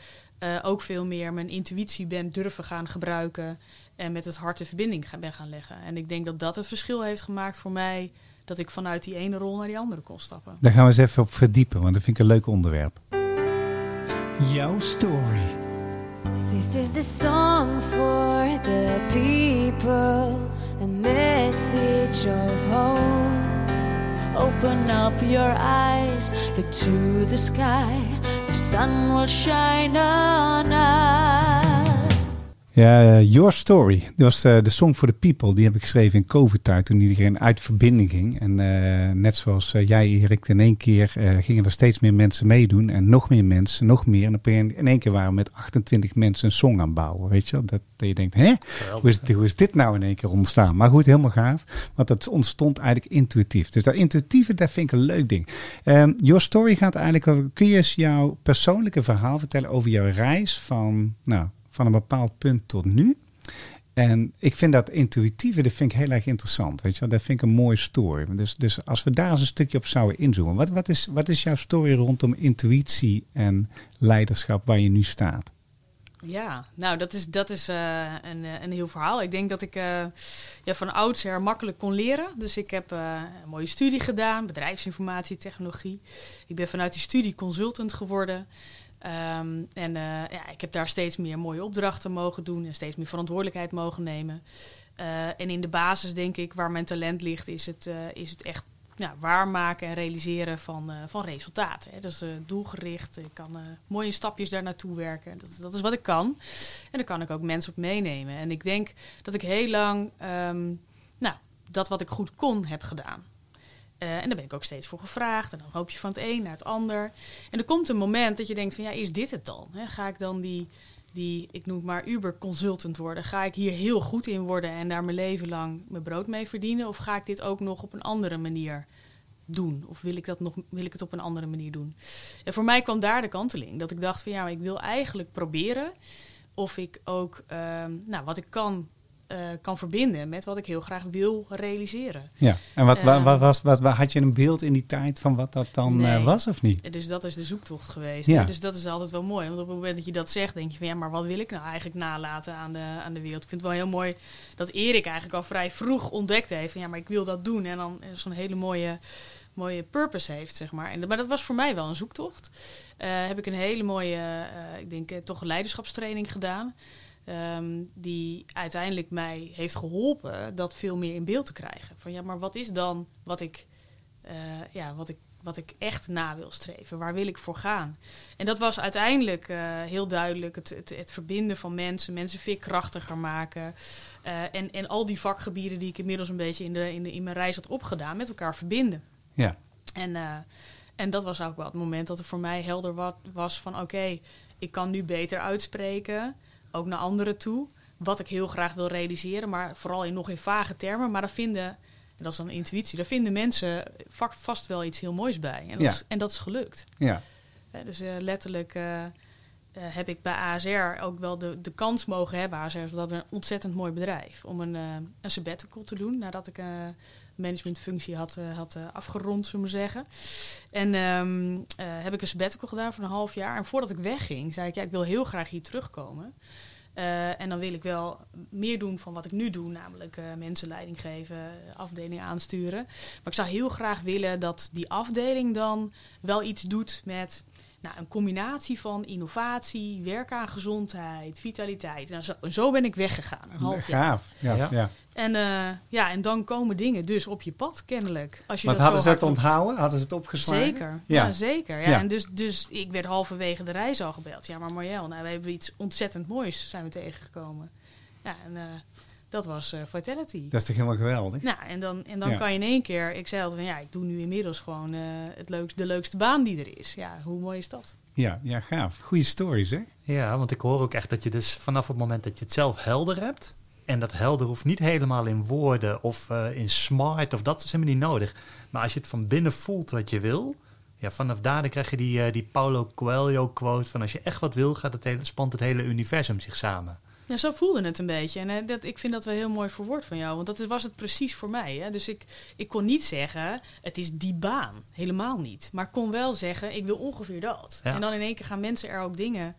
ook veel meer mijn intuïtie ben durven gaan gebruiken. En met het hart de verbinding ga- ben gaan leggen. En ik denk dat dat het verschil heeft gemaakt voor mij. Dat ik vanuit die ene rol naar die andere kon stappen. Daar gaan we eens even op verdiepen, want dat vind ik een leuk onderwerp. Jouw story. This is the song for the people, a message of hope. Open up your eyes, look to the sky, the sun will shine on us. Ja, eh, Your Story. Dat was eh, de Song for the People. Die heb ik geschreven in COVID-tijd toen iedereen uit verbinding ging. En eh, net zoals jij, Erik, in één keer gingen er steeds meer mensen meedoen. En nog meer mensen, nog meer. En op een- in één keer waren we met 28 mensen een song aan het bouwen. Weet je? Dat, dat je denkt, hè? Hoe is, hoe is dit nou in één keer ontstaan? Maar goed, helemaal gaaf. Want dat ontstond eigenlijk intuïtief. Dus dat intuïtieve, dat vind ik een leuk ding. Ehm Your Story gaat eigenlijk over... Kun je eens jouw persoonlijke verhaal vertellen over jouw reis van... Nou, van een bepaald punt tot nu? En ik vind dat intuïtieve, dat vind ik heel erg interessant. Weet je wel? Dat vind ik een mooie story. Dus, dus als we daar eens een stukje op zouden inzoomen. Wat, wat, is, wat is jouw story rondom intuïtie en leiderschap waar je nu staat? Ja, nou dat is, dat is eh, een, eh, een heel verhaal. Ik denk dat ik eh, ja, van oudsher makkelijk kon leren. Dus ik heb een mooie studie gedaan, bedrijfsinformatie, technologie. Ik ben vanuit die studie consultant geworden. Ehm, en eh, ja, ik heb daar steeds meer mooie opdrachten mogen doen en steeds meer verantwoordelijkheid mogen nemen. Eh, en in de basis denk ik, waar mijn talent ligt, is het, eh, is het echt ja, waarmaken en realiseren van, van resultaten. Hè. Dus doelgericht, ik kan mooie stapjes daar naartoe werken. Dat, dat is wat ik kan. En daar kan ik ook mensen op meenemen. En ik denk dat ik heel lang ehm, nou, dat wat ik goed kon heb gedaan. Eh, en daar ben ik ook steeds voor gevraagd. En dan hoop je van het een naar het ander. En er komt een moment dat je denkt van ja, is dit het dan? Ga ik dan die, die, ik noem het maar Uber consultant worden? Ga ik hier heel goed in worden en daar mijn leven lang mijn brood mee verdienen? Of ga ik dit ook nog op een andere manier doen? Of wil ik, dat nog, wil ik het op een andere manier doen? En voor mij kwam daar de kanteling. Dat ik dacht van ja, maar ik wil eigenlijk proberen of ik ook ehm, nou, wat ik kan, eh, kan verbinden met wat ik heel graag wil realiseren. Ja, en wat, wa- Ehm. wat, was, wat, had je een beeld in die tijd van wat dat dan eh, was of niet? Dus dat is de zoektocht geweest. Ja. Dus dat is altijd wel mooi. Want op het moment dat je dat zegt, denk je van ja, maar wat wil ik nou eigenlijk nalaten aan de, aan de wereld? Ik vind het wel heel mooi dat Erik eigenlijk al vrij vroeg ontdekt heeft van ja, maar ik wil dat doen. En dan zo'n hele mooie, mooie purpose heeft, zeg maar. En, maar dat was voor mij wel een zoektocht. Eh, heb ik een hele mooie, eh, ik denk eh, toch leiderschapstraining gedaan. Ehm, die uiteindelijk mij heeft geholpen dat veel meer in beeld te krijgen. Van ja, maar wat is dan wat ik, eh, ja, wat ik, wat ik echt na wil streven? Waar wil ik voor gaan? En dat was uiteindelijk eh, heel duidelijk het, het, het verbinden van mensen, mensen veerkrachtiger maken. eh, en, en al die vakgebieden die ik inmiddels een beetje in, de, in, de, in mijn reis had opgedaan, met elkaar verbinden. Ja, En, en dat was ook wel het moment dat er voor mij helder wa- was van oké, ik kan nu beter uitspreken, ook naar anderen toe. wat ik heel graag wil realiseren, maar vooral in, nog in vage termen. Maar daar vinden, en dat is dan intuïtie, daar vinden mensen va- vast wel iets heel moois bij. En dat, Ja. is, en dat is gelukt. Ja, dus eh, letterlijk eh, eh, heb ik bij ASR ook wel de, de kans mogen hebben. ASR is dat een ontzettend mooi bedrijf. Om een, een sabbatical te doen nadat ik managementfunctie had, eh, had eh, afgerond, zullen we zeggen. En ehm, eh, heb ik een sabbatical gedaan voor een half jaar. En voordat ik wegging, zei ik, ja, ik wil heel graag hier terugkomen. En dan wil ik wel meer doen van wat ik nu doe, namelijk eh, mensen leiding geven, afdelingen aansturen. Maar ik zou heel graag willen dat die afdeling dan wel iets doet met nou, een combinatie van innovatie, werk aan gezondheid, vitaliteit. Nou, zo, zo ben ik weggegaan, een half jaar. gaaf. Ja, ja. Ja. En, eh, ja, en dan komen dingen dus op je pad, kennelijk. Als je Want dat hadden zo ze het onthouden? Hadden ze het opgeslagen? Zeker, Ja. ja, zeker. Ja. Ja. En dus, dus ik werd halverwege de reis al gebeld. Ja, maar Marjel, nou, we hebben iets ontzettend moois zijn we tegengekomen. Ja, en eh, dat was eh Vitality. Dat is toch helemaal geweldig? Nou, en dan, en dan Ja. kan je in één keer... Ik zei altijd van, ja, ik doe nu inmiddels gewoon eh, het leukst, de leukste baan die er is. Ja, hoe mooi is dat? Ja, ja gaaf. Goeie stories, hè? Ja, want ik hoor ook echt dat je dus vanaf het moment dat je het zelf helder hebt. En dat helder hoeft niet helemaal in woorden of eh, in smart of dat is helemaal niet nodig. Maar als je het van binnen voelt wat je wil. Ja, vanaf daar dan krijg je die, eh, die Paulo Coelho quote van als je echt wat wil, gaat het hele, spant het hele universum zich samen. Ja, zo voelde het een beetje. En eh, dat, ik vind dat wel heel mooi verwoord van jou. Want dat was het precies voor mij. Hè? Dus ik, ik kon niet zeggen, het is die baan. Helemaal niet. Maar ik kon wel zeggen, ik wil ongeveer dat. Ja. En dan in één keer gaan mensen er ook dingen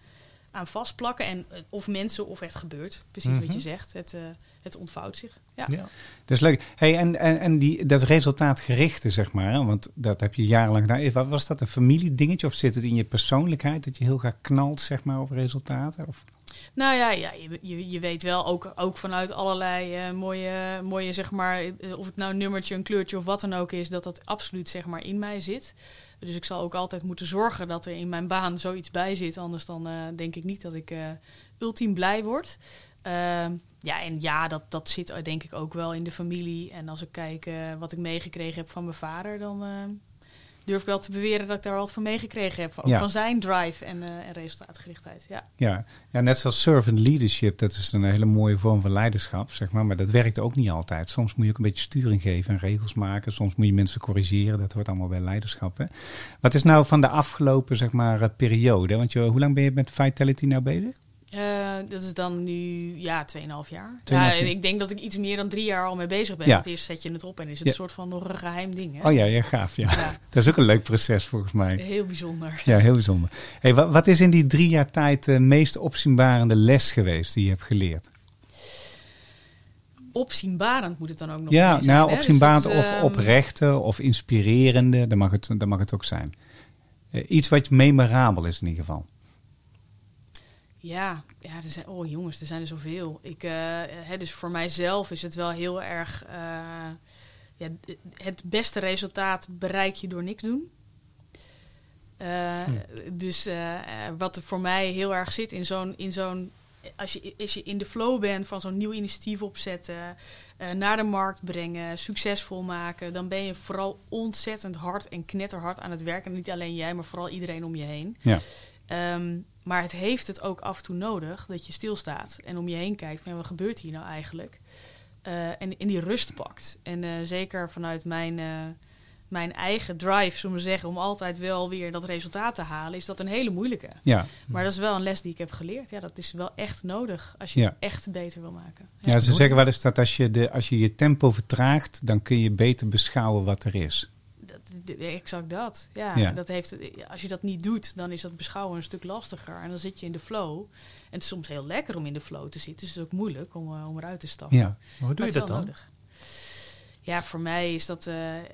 aan vastplakken. En, eh, of mensen, of echt gebeurt. Precies wat Mhm. je zegt. Het, eh, het ontvouwt zich. Ja. Ja. Dat is leuk. Hey, en en, en die, dat resultaatgerichte, zeg maar, hè, want dat heb je jarenlang gedaan. Wa- Was dat een familiedingetje of zit het in je persoonlijkheid dat je heel graag knalt, zeg maar, op resultaten? Of? Nou ja, ja je, je, weet wel ook, ook vanuit allerlei eh, mooie, mooie, zeg maar, eh, of het nou een nummertje, een kleurtje of wat dan ook is, dat dat absoluut zeg maar in mij zit. Dus ik zal ook altijd moeten zorgen dat er in mijn baan zoiets bij zit. Anders dan eh, denk ik niet dat ik ultiem blij word. Ehm, ja, en ja, dat, dat zit denk ik ook wel in de familie. En als ik kijk wat ik meegekregen heb van mijn vader, dan durf ik wel te beweren dat ik daar wat van meegekregen heb. Ook Ja. van zijn drive en, eh, en resultaatgerichtheid. Ja. Ja. ja, net zoals servant leadership, dat is een hele mooie vorm van leiderschap, zeg maar. Maar dat werkt ook niet altijd. Soms moet je ook een beetje sturing geven en regels maken. Soms moet je mensen corrigeren. Dat hoort allemaal bij leiderschap. Hè? Wat is nou van de afgelopen, zeg maar, eh, periode? Want je, hoe lang ben je met Vitality nou bezig? Eh, dat is dan nu, ja, 2,5 jaar. 2,5 Ja, jaar. en ik denk dat ik iets meer dan drie jaar al mee bezig ben. Ja. Want eerst zet je het op en is het Ja. een soort van nog een geheim ding. Hè? Oh ja, ja, gaaf. Ja. Ja. Dat is ook een leuk proces volgens mij. Heel bijzonder. Ja, heel bijzonder. Hey, wat, wat is in die drie jaar tijd de meest opzienbarende les geweest die je hebt geleerd? Opzienbarend moet het dan ook nog ja, zijn, nou, hè? Dus opzienbarend dat of ehm, oprechte of inspirerende, dan mag het, dan mag het ook zijn. Eh, iets wat memorabel is in ieder geval. Ja, ja er zijn, oh jongens, er zijn er zoveel. Ik, eh, hè, dus voor mijzelf is het wel heel erg... eh, ja, het beste resultaat bereik je door niks doen. Eh, Dus eh, eh, wat er voor mij heel erg zit in zo'n... In zo'n als, je, als je in de flow bent van zo'n nieuw initiatief opzetten... naar de markt brengen, succesvol maken... dan ben je vooral ontzettend hard en knetterhard aan het werken. En niet alleen jij, maar vooral iedereen om je heen. Ja. Ehm, maar het heeft het ook af en toe nodig dat je stilstaat en om je heen kijkt van ja, wat gebeurt hier nou eigenlijk? Eh, en, en die rust pakt. En eh, zeker vanuit mijn, eh, mijn eigen drive, zullen we zeggen, om altijd wel weer dat resultaat te halen, is dat een hele moeilijke. Ja, Maar dat is wel een les die ik heb geleerd. Ja, dat is wel echt nodig als je Ja. het echt beter wil maken. ja ze zeggen wel eens dat als je, de, als je je tempo vertraagt, dan kun je beter beschouwen wat er is. Exact dat. Ja, Ja. Dat heeft, als je dat niet doet, dan is dat beschouwen een stuk lastiger. En dan zit je in de flow. En het is soms heel lekker om in de flow te zitten. Dus het is ook moeilijk om, eh, om eruit te stappen. Ja. Maar hoe doe je dat dan? nodig. Ja, voor mij is dat eh, eh,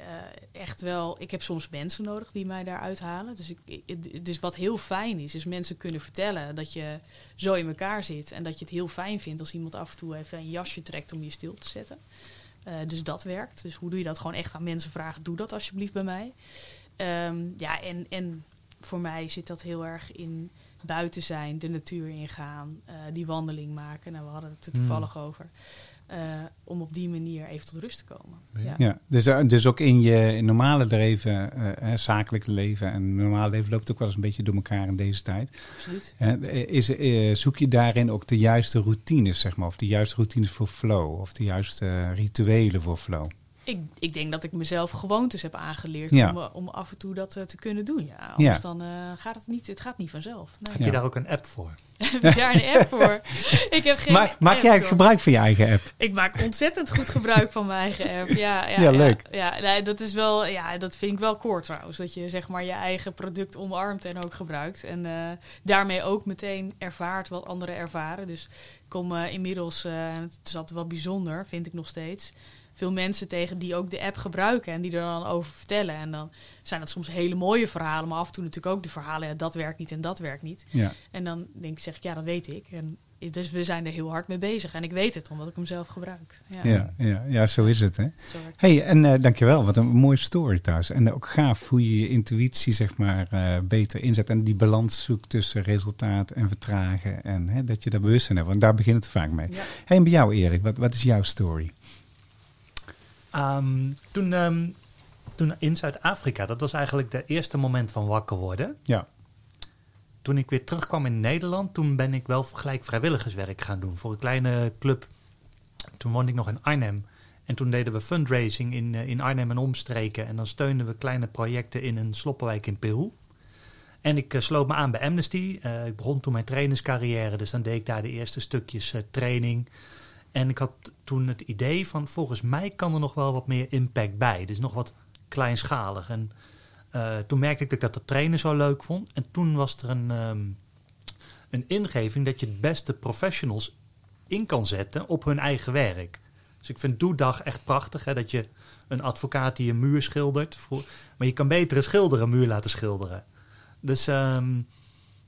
echt wel... Ik heb soms mensen nodig die mij daar uithalen. Dus, ik- dus wat heel fijn is, is mensen kunnen vertellen dat je zo in elkaar zit. En dat je het heel fijn vindt als iemand af en toe even een jasje trekt om je stil te zetten. Eh, dus dat werkt. Dus hoe doe je dat? Gewoon echt aan mensen vragen, doe dat alsjeblieft bij mij. Ehm, ja, en, en voor mij zit dat heel erg in buiten zijn, de natuur ingaan, eh, die wandeling maken. Nou, we hadden het er Hmm. toevallig over. Eh, om op die manier even tot rust te komen. Ja. Ja, dus, eh, dus ook in je in normale leven, eh, eh, zakelijk leven en normale leven loopt ook wel eens een beetje door elkaar in deze tijd. absoluut. Hè, is, eh, zoek je daarin ook de juiste routines, zeg maar, of de juiste routines voor flow, of de juiste rituelen voor flow? Ik, ik denk dat ik mezelf gewoontes heb aangeleerd Ja. om, eh, om af en toe dat eh, te kunnen doen. Ja, anders Ja. dan eh, gaat het niet. Het gaat niet vanzelf. Nee. Heb je daar ook een app voor? Heb je daar een app voor? Ik heb geen Ma maak app, jij gebruik van je eigen app? Ik maak ontzettend goed gebruik van mijn eigen app. Ja, ja, Ja, leuk. Ja, nee, dat is wel, ja, dat vind ik wel core trouwens. Dat je zeg maar je eigen product omarmt en ook gebruikt. En eh, daarmee ook meteen ervaart wat anderen ervaren. Dus ik kom eh, inmiddels, eh, en het is altijd wel bijzonder, vind ik nog steeds. Veel mensen tegen die ook de app gebruiken en die er dan over vertellen. En dan zijn dat soms hele mooie verhalen, maar af en toe natuurlijk ook de verhalen, ja, dat werkt niet en dat werkt niet. Ja. En dan denk ik, zeg ik, ja, dat weet ik. En dus we zijn er heel hard mee bezig. En ik weet het, omdat ik hem zelf gebruik. Ja, Ja, ja, ja, zo is het. Hè? Hey, en eh, dankjewel. Wat een mooie story thuis. En ook gaaf hoe je je intuïtie zeg maar eh, beter inzet. En die balans zoekt tussen resultaat en vertragen. En hè, dat je daar bewust van hebt. Want daar begint het vaak mee. Ja. Hey, en bij jou Erik, wat, wat is jouw story? Ehm, toen, ehm, toen in Zuid-Afrika, dat was eigenlijk de eerste moment van wakker worden. Ja, Toen ik weer terugkwam in Nederland, toen ben ik wel gelijk vrijwilligerswerk gaan doen voor een kleine club. Toen woonde ik nog in Arnhem. En toen deden we fundraising in, eh, in Arnhem en omstreken. En dan steunden we kleine projecten in een sloppenwijk in Peru. En ik eh, sloot me aan bij Amnesty. Eh, ik begon toen mijn trainerscarrière, dus dan deed ik daar de eerste stukjes training. En ik had toen het idee van, volgens mij kan er nog wel wat meer impact bij. Dus nog wat kleinschalig. En eh, toen merkte ik dat dat de trainen zo leuk vond. En toen was er een, ehm, een ingeving dat je het beste professionals in kan zetten op hun eigen werk. Dus ik vind Doedag echt prachtig. Hè, dat je een advocaat die een muur schildert. Voor, maar je kan beter een schilder een muur laten schilderen. Dus ehm,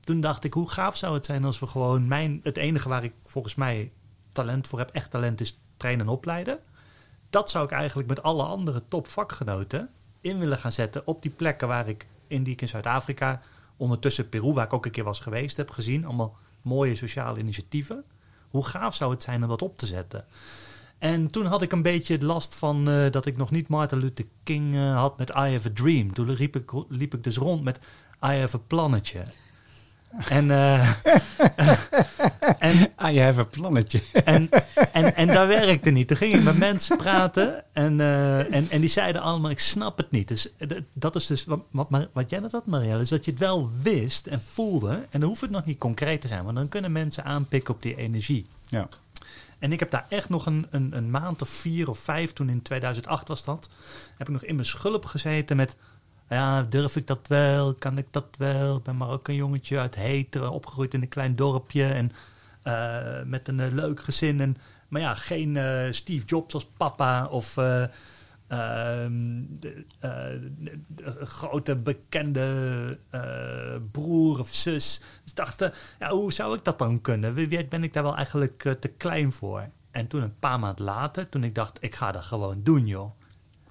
toen dacht ik, hoe gaaf zou het zijn als we gewoon mijn... Het enige waar ik volgens mij talent voor heb, echt talent, is trainen en opleiden. Dat zou ik eigenlijk met alle andere topvakgenoten in willen gaan zetten op die plekken waar ik in die ik in Zuid-Afrika, ondertussen Peru, waar ik ook een keer was geweest, heb gezien. Allemaal mooie sociale initiatieven. Hoe gaaf zou het zijn om dat op te zetten? En toen had ik een beetje last van eh, dat ik nog niet Martin Luther King eh, had met I Have a Dream. Toen liep ik, liep ik dus rond met I Have a Plannetje. En, eh, en ah, je hebt een plannetje. en, en, en dat werkte niet. Toen ging ik met mensen praten en, eh, en, en die zeiden allemaal, ik snap het niet. Dus eh, dat is dus wat, wat, wat jij net had, Marielle, is dat je het wel wist en voelde. En dan hoeft het nog niet concreet te zijn, want dan kunnen mensen aanpikken op die energie. Ja. En ik heb daar echt nog een, een, een maand of vier of vijf, toen in 2008 was dat, heb ik nog in mijn schulp gezeten met, ja, durf ik dat wel? Kan ik dat wel? Ik ben maar ook een jongetje uit Heteren, opgegroeid in een klein dorpje en eh, met een eh, leuk gezin. En, maar ja, geen eh, Steve Jobs als papa of eh, ehm, de, eh, grote bekende eh, broer of zus. Dus dacht, eh, ja, hoe zou ik dat dan kunnen? Wie weet ben ik daar wel eigenlijk eh, te klein voor. En toen een paar maanden later, toen ik dacht, ik ga dat gewoon doen, joh.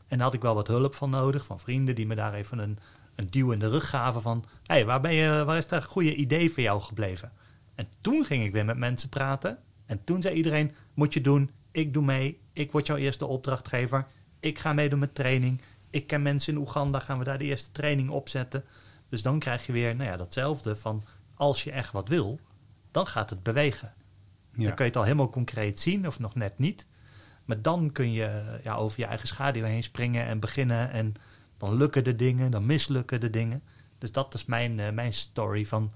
En daar had ik wel wat hulp van nodig, van vrienden die me daar even een, een duw in de rug gaven van... Hé, hey, waar, ben je, waar is dat goede idee voor jou gebleven? En toen ging ik weer met mensen praten. En toen zei iedereen, moet je doen, ik doe mee. Ik word jouw eerste opdrachtgever. Ik ga meedoen met training. Ik ken mensen in Oeganda, gaan we daar de eerste training opzetten. Dus dan krijg je weer nou ja, datzelfde van, als je echt wat wil, dan gaat het bewegen. Ja. Dan kun je het al helemaal concreet zien, of nog net niet. Maar dan kun je ja, over je eigen schaduw heen springen en beginnen. En dan lukken de dingen, dan mislukken de dingen. Dus dat is mijn, eh, mijn story van...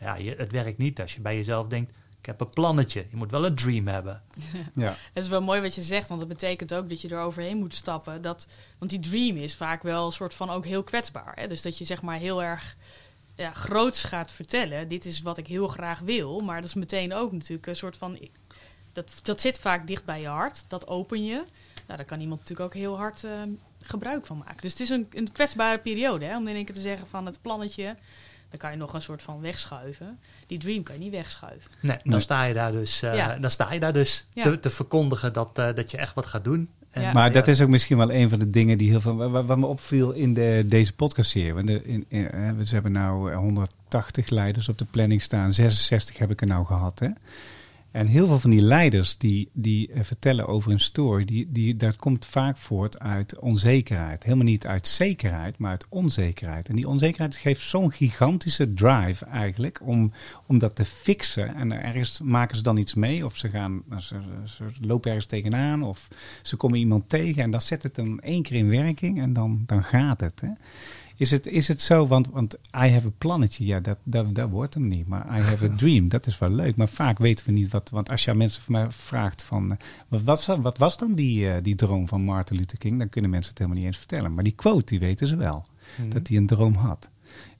Ja, je, het werkt niet als je bij jezelf denkt... Ik heb een plannetje. Je moet wel een dream hebben. Ja. Het is wel mooi wat je zegt, want dat betekent ook dat je er overheen moet stappen. Dat, want die dream is vaak wel een soort van ook heel kwetsbaar. Hè? Dus dat je zeg maar heel erg ja, groots gaat vertellen. Dit is wat ik heel graag wil. Maar dat is meteen ook natuurlijk een soort van. Dat, dat zit vaak dicht bij je hart. Dat open je. Nou, daar kan iemand natuurlijk ook heel hard eh, gebruik van maken. Dus het is een, een kwetsbare periode hè, om in één keer te zeggen van het plannetje. Dan kan je nog een soort van wegschuiven. Die dream kan je niet wegschuiven. Nee, dan sta je daar dus, eh, Ja. dan sta je daar dus Ja. te, te verkondigen dat, eh, dat je echt wat gaat doen. En, Ja. Maar dat is ook misschien wel een van de dingen die heel veel. Wat, wat me opviel in de, deze podcastserie. Want de, in, in, eh, we hebben nou 180 leiders op de planning staan. 66 heb ik er nou gehad. Hè? En heel veel van die leiders die, die eh, vertellen over een story, die, die, dat komt vaak voort uit onzekerheid. Helemaal niet uit zekerheid, maar uit onzekerheid. En die onzekerheid geeft zo'n gigantische drive eigenlijk om, om dat te fixen. En ergens maken ze dan iets mee, of ze, gaan, ze, lopen ergens tegenaan, of ze komen iemand tegen. En dan zet het dan één keer in werking en dan, dan gaat het. Hè. Is het, is het zo, want, want I have a plannetje, ja, dat, dat, dat wordt hem niet. Maar I have a dream, dat is wel leuk. Maar vaak weten we niet wat, want als je aan mensen van mij vraagt van, eh, wat, was, wat was dan die, eh, die droom van Martin Luther King? Dan kunnen mensen het helemaal niet eens vertellen. Maar die quote, die weten ze wel, Mhm. dat hij een droom had.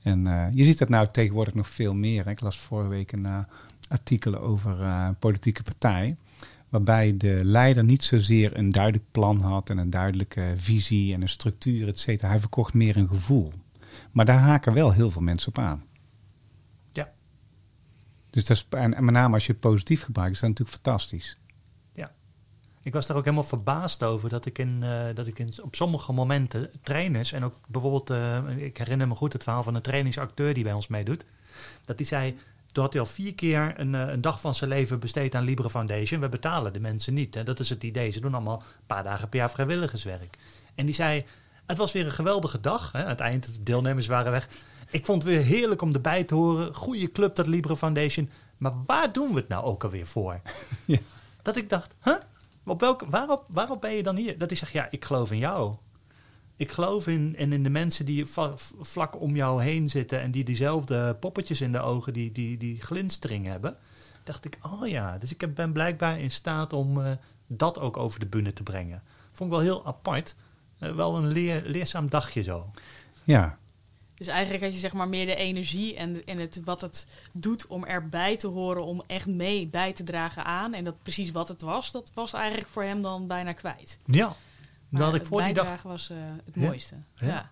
En eh, je ziet dat nou tegenwoordig nog veel meer. hè. Ik las vorige week een uh, artikel over een politieke partij waarbij de leider niet zozeer een duidelijk plan had en een duidelijke visie en een structuur, et cetera. Hij verkocht meer een gevoel. Maar daar haken wel heel veel mensen op aan. Ja. Dus dat is, en, en met name als je het positief gebruikt, is dat natuurlijk fantastisch. Ik was daar ook helemaal verbaasd over dat ik, in, uh, dat ik in, op sommige momenten trainers en ook bijvoorbeeld, uh, ik herinner me goed het verhaal van een trainingsacteur die bij ons meedoet, dat die zei, toen had hij al vier keer een, uh, een dag van zijn leven besteed aan Libre Foundation. We betalen de mensen niet. Hè. Dat is het idee. Ze doen allemaal een paar dagen per jaar vrijwilligerswerk. En die zei, het was weer een geweldige dag. Hè. Aan het eind, de deelnemers waren weg. Ik vond het weer heerlijk om erbij te horen. Goede club, dat Libre Foundation. Maar waar doen we het nou ook alweer voor? Ja. Dat ik dacht, huh? Op welke, waarop, waarop ben je dan hier? Dat hij zegt, ja, ik geloof in jou. Ik geloof in, en in de mensen die vlak om jou heen zitten en die diezelfde poppetjes in de ogen, die, die, die glinstering hebben. Dacht ik, oh ja, dus ik ben blijkbaar in staat om uh, dat ook over de bühne te brengen. Vond ik wel heel apart. Uh, wel een leer, leerzaam dagje zo. Ja. Dus eigenlijk had je zeg maar meer de energie en, en het, wat het doet om erbij te horen, om echt mee bij te dragen aan. En dat precies wat het was, dat was eigenlijk voor hem dan bijna kwijt. Ja. Maar dat ik voor die dag was uh, het mooiste. Ja. ja.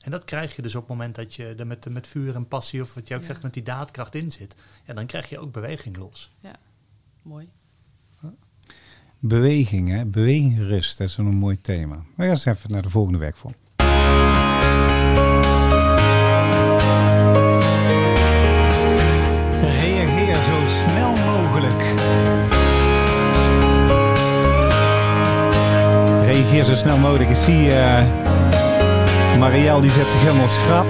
En dat krijg je dus op het moment dat je er met, met vuur en passie, of wat je ook Ja. zegt, met die daadkracht in zit. Ja, dan krijg je ook beweging los. Mooi. Beweging, hè? Beweging, rust. Dat is een mooi thema. Maar gaan eens even naar de volgende werkvorm. Reageer zo snel mogelijk. Ik zie uh, Marielle, die zet zich helemaal schrap.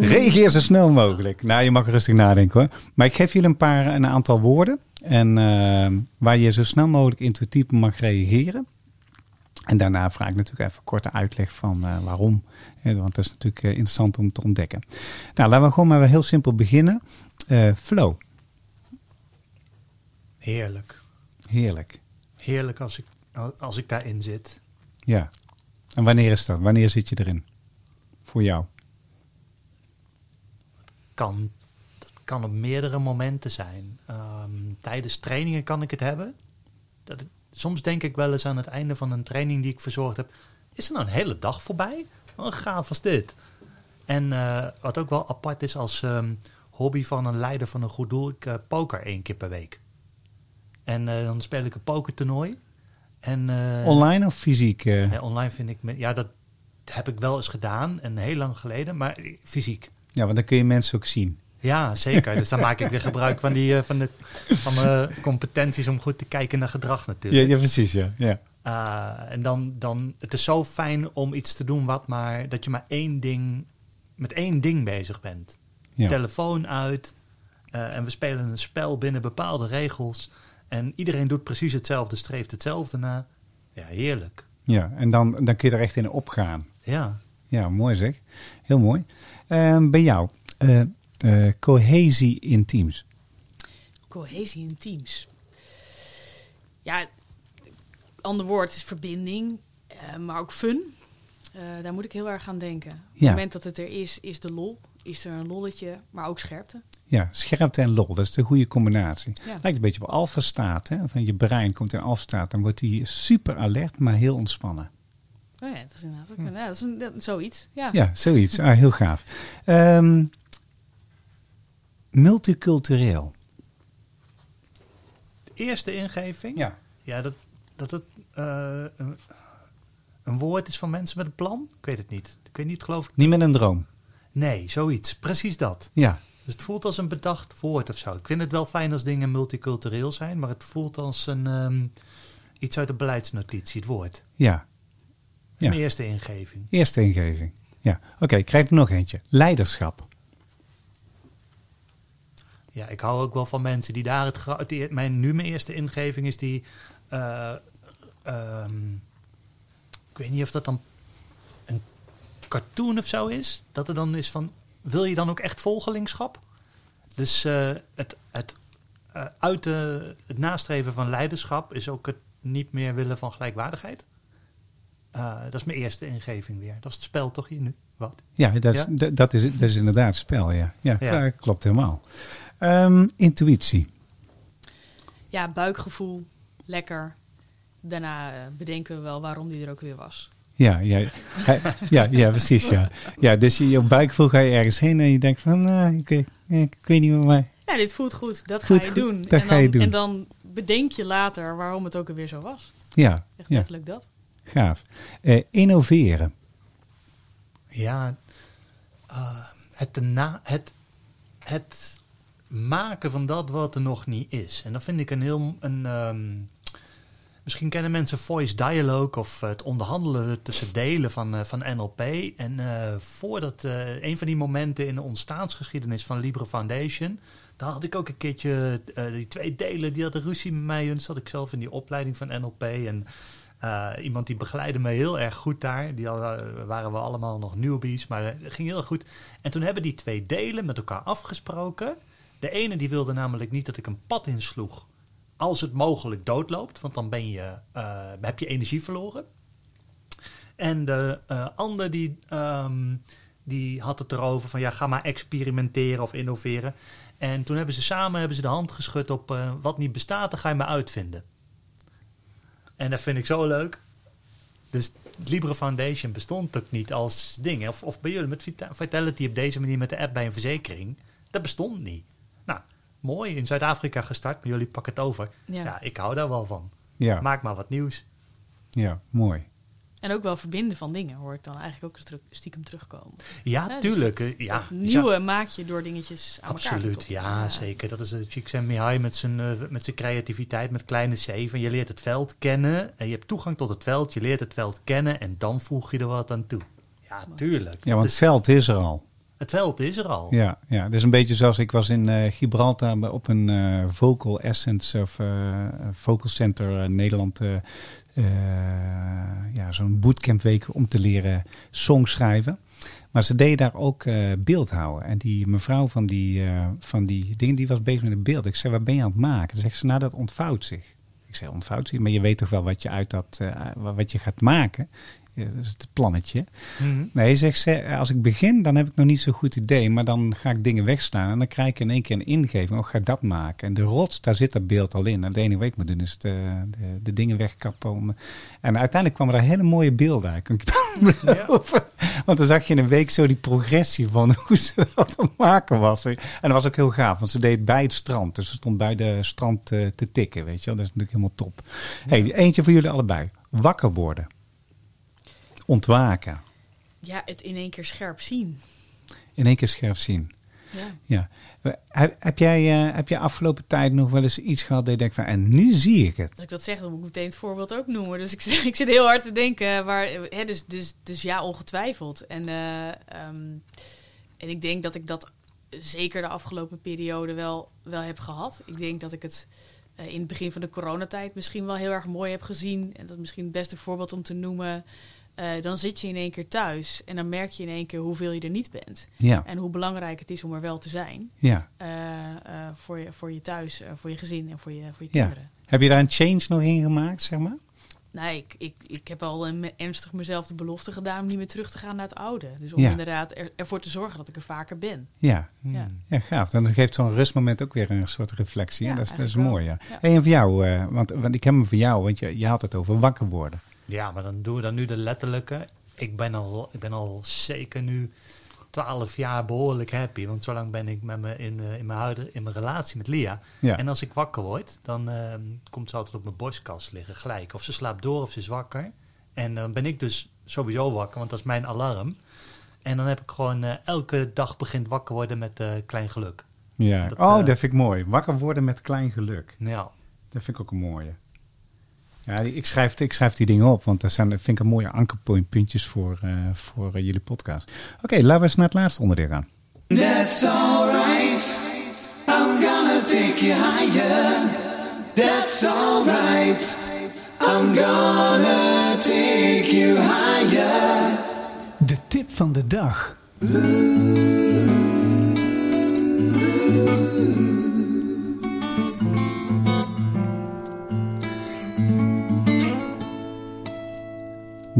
Reageer zo snel mogelijk. Nou, je mag rustig nadenken hoor. Maar ik geef jullie een paar, een aantal woorden. En uh, waar je zo snel mogelijk intuïtief mag reageren. En daarna vraag ik natuurlijk even een korte uitleg van uh, waarom. Want dat is natuurlijk interessant om te ontdekken. Nou, laten we gewoon maar heel simpel beginnen. Flow. Heerlijk. Heerlijk. Heerlijk als ik, als ik daarin zit. Ja. En wanneer is dat? Wanneer zit je erin? Voor jou? Kan, dat kan op meerdere momenten zijn. Um, tijdens trainingen kan ik het hebben. Dat, soms denk ik wel eens aan het einde van een training die ik verzorgd heb. Is er nou een hele dag voorbij? Wat gaaf was dit. En uh, wat ook wel apart is als um, hobby van een leider van een goed doel. Ik uh, poker één keer per week. En uh, dan speel ik een pokertoernooi. En, online of fysiek? Ja, online vind ik... Me, ja, dat heb ik wel eens gedaan. En heel lang geleden. Maar fysiek. Ja, want dan kun je mensen ook zien. Ja, zeker. Dus dan maak ik weer gebruik van, die, van, de, van de competenties om goed te kijken naar gedrag natuurlijk. Ja, ja precies. Ja. ja. Uh, en dan, dan, het is zo fijn om iets te doen wat maar, dat je maar één ding, met één ding bezig bent. Ja. Telefoon uit uh, en we spelen een spel binnen bepaalde regels. En iedereen doet precies hetzelfde, streeft hetzelfde na. Ja, heerlijk. Ja, en dan, dan kun je er echt in opgaan. Ja. Ja, mooi zeg. Heel mooi. Uh, bij jou, uh, cohesie in teams. Cohesie in teams. Ja, ander woord is verbinding, uh, maar ook fun. Uh, daar moet ik heel erg aan denken. Op ja. het moment dat het er is, is de lol. Is er een lolletje, maar ook scherpte. Ja, scherpte en lol, dat is de goede combinatie. Ja. Lijkt een beetje op alfa-staat. Hè? Van je brein komt in alfa-staat, dan wordt hij super alert, maar heel ontspannen. Oh ja, dat is inderdaad ook, ja, dat is een, dat, zoiets. Ja, ja zoiets. Ah, heel gaaf. Um, multicultureel. De eerste ingeving? Ja. Ja, dat, dat het uh, een, een, woord is van mensen met een plan? Ik weet het niet. Ik weet niet, geloof ik. Niet met een droom. Nee, zoiets. Precies dat. Ja. Dus het voelt als een bedacht woord of zo. Ik vind het wel fijn als dingen multicultureel zijn, maar het voelt als een, ehm, iets uit de beleidsnotitie, het woord. Ja, Ja. Mijn eerste ingeving. eerste ingeving. Ja, oké, ik krijg er nog eentje. Leiderschap. Ja, ik hou ook wel van mensen die daar het... Die, mijn, nu mijn eerste ingeving is die... eh, ehm, ik weet niet of dat dan cartoon of zo is. Dat er dan is van... Wil je dan ook echt volgelingschap? Dus eh, het, het, eh, uit de, het nastreven van leiderschap is ook het niet meer willen van gelijkwaardigheid. Eh, dat is mijn eerste ingeving weer. Dat is het spel toch hier nu? Wat? Ja, dat is, Ja? dat is, dat is inderdaad het spel, ja. Ja, klopt helemaal. Ehm, intuïtie. Ja, buikgevoel, lekker. Daarna bedenken we wel waarom die er ook weer was. Ja, ja, ja, ja, precies, ja. Ja, dus je, je buikgevoel ga je ergens heen en je denkt van, eh, ik, weet, ik weet niet meer mij. Ja, dit voelt goed. Dat Voelt ga je goed, doen. dat en, ga dan, je doen. en dan bedenk je later waarom het ook alweer zo was. Ja, Echt ja letterlijk dat. gaaf. Eh, innoveren. Ja, eh, het, na, het, het maken van dat wat er nog niet is. En dat vind ik een heel. Een, ehm, misschien kennen mensen voice dialogue of het onderhandelen tussen delen van, eh, van NLP. En eh, voordat eh, een van die momenten in de ontstaansgeschiedenis van Libre Foundation. Daar had ik ook een keertje eh, die twee delen, die hadden ruzie met mij. En zat ik zelf in die opleiding van NLP. En eh, iemand die begeleidde me heel erg goed daar. Die waren we allemaal nog newbies, maar het ging heel goed. En toen hebben die twee delen met elkaar afgesproken. De ene die wilde namelijk niet dat ik een pad insloeg als het mogelijk doodloopt, want dan ben je, eh, heb je energie verloren. En de eh ander die, ehm, die had het erover van ja, ga maar experimenteren of innoveren. En toen hebben ze samen hebben ze de hand geschud op eh, wat niet bestaat, dan ga je maar uitvinden. En dat vind ik zo leuk. Dus Libre Foundation bestond ook niet als ding. Of, of bij jullie met Vita- Vitality op deze manier met de app bij een verzekering. Dat bestond niet. Mooi. In Zuid-Afrika gestart, maar jullie pakken het over. Ja. Ja, ik hou daar wel van. Ja, Maak maar wat nieuws. ja mooi. En ook wel verbinden van dingen hoor ik dan eigenlijk ook stiekem terugkomen. Ja, Ja, dus tuurlijk. dat- eh, ja, dat nieuwe maak je door dingetjes aan elkaar te Absoluut, ja, zeker. Dat is uh, Csikszentmihalyi met zijn, eh, met zijn creativiteit, met kleine C. Van je leert het veld kennen en je hebt toegang tot het veld. Je leert het veld kennen en dan voeg je er wat aan toe. Ja, tuurlijk. Ja, want het veld is er al. Het veld is er al. Ja, ja, dus een beetje zoals ik was in eh, Gibraltar op een eh, Vocal Essence of eh, Vocal Center Nederland. ja, zo'n bootcampweek om te leren songs schrijven. Maar ze deden daar ook eh beeldhouden. En die mevrouw van die, van die dingen, die was bezig met het beeld. Ik zei, wat ben je aan het maken? Toen zegt ze, nou dat ontvouwt zich. Ik zei, ontvouwt zich? Maar je weet toch wel wat je uit dat, wat je gaat maken? Dat is het plannetje. Mhm. Nee, zegt ze, als ik begin, dan heb ik nog niet zo'n goed idee. Maar dan ga ik dingen wegslaan en dan krijg ik in één keer een ingeving. Oh, ga ik dat maken? En de rots, daar zit dat beeld al in. En het enige wat ik moet doen is de, de, de dingen wegkappen. Om, en uiteindelijk kwamen er hele mooie beelden uit. Want dan zag je in een week zo die progressie van hoe ze dat aan het maken was. En dat was ook heel gaaf, want ze deed het bij het strand. Dus ze stond bij de strand eh, te tikken, weet je wel. Dat is natuurlijk helemaal top. Hey, eentje voor jullie allebei. Wakker worden. Ontwaken. Ja, het in één keer scherp zien. In één keer scherp zien. Ja. Ja. Heb, heb, jij, eh, heb jij afgelopen tijd nog wel eens iets gehad dat je denkt van, en nu zie ik het? Als ik dat zeg, dan moet ik meteen het voorbeeld ook noemen. Dus ik, ik zit heel hard te denken. Waar, hè, dus, dus, dus ja, ongetwijfeld. En, eh, ehm, en ik denk dat ik dat zeker de afgelopen periode wel, wel heb gehad. Ik denk dat ik het eh, in het begin van de coronatijd misschien wel heel erg mooi heb gezien. En dat is misschien het beste voorbeeld om te noemen. Eh, dan zit je in één keer thuis en dan merk je in één keer hoeveel je er niet bent. Ja, En hoe belangrijk het is om er wel te zijn. ja, eh, eh, voor, je, voor je thuis, voor je gezin en voor je, voor je ja. kinderen. Heb je daar een change nog in gemaakt, zeg maar? Nee, ik, ik, ik heb al een, ernstig mezelf de belofte gedaan om niet meer terug te gaan naar het oude. Dus om Ja. inderdaad er, ervoor te zorgen dat ik er vaker ben. Ja, Ja. ja gaaf. Dan geeft zo'n rustmoment ook weer een soort reflectie. Ja, dat, is, dat is mooi, ja. Hey, en voor jou, want, want ik heb hem voor jou, want je, je had het over wakker worden. Ja, maar dan doen we dan nu de letterlijke. Ik ben al, ik ben al zeker nu 12 jaar behoorlijk happy. Want zo lang ben ik met me in, eh, in, mijn huidige, in mijn relatie met Lia. Ja. En als ik wakker word, dan ehm, komt ze altijd op mijn borstkas liggen gelijk. Of ze slaapt door of ze is wakker. En dan ben ik dus sowieso wakker, want dat is mijn alarm. En dan heb ik gewoon eh, elke dag begint wakker worden met eh, klein geluk. Ja. Dat, oh, dat vind ik mooi. Wakker worden met klein geluk. Ja. Dat vind ik ook een mooie. Ja, ik schrijf, ik schrijf die dingen op, want dat zijn, vind ik een mooie ankerpuntjes voor, eh, voor eh, jullie podcast. Oké, laten we eens naar het laatste onderdeel gaan. That's alright. I'm gonna take you higher. That's alright. I'm gonna take you higher. De tip van de dag.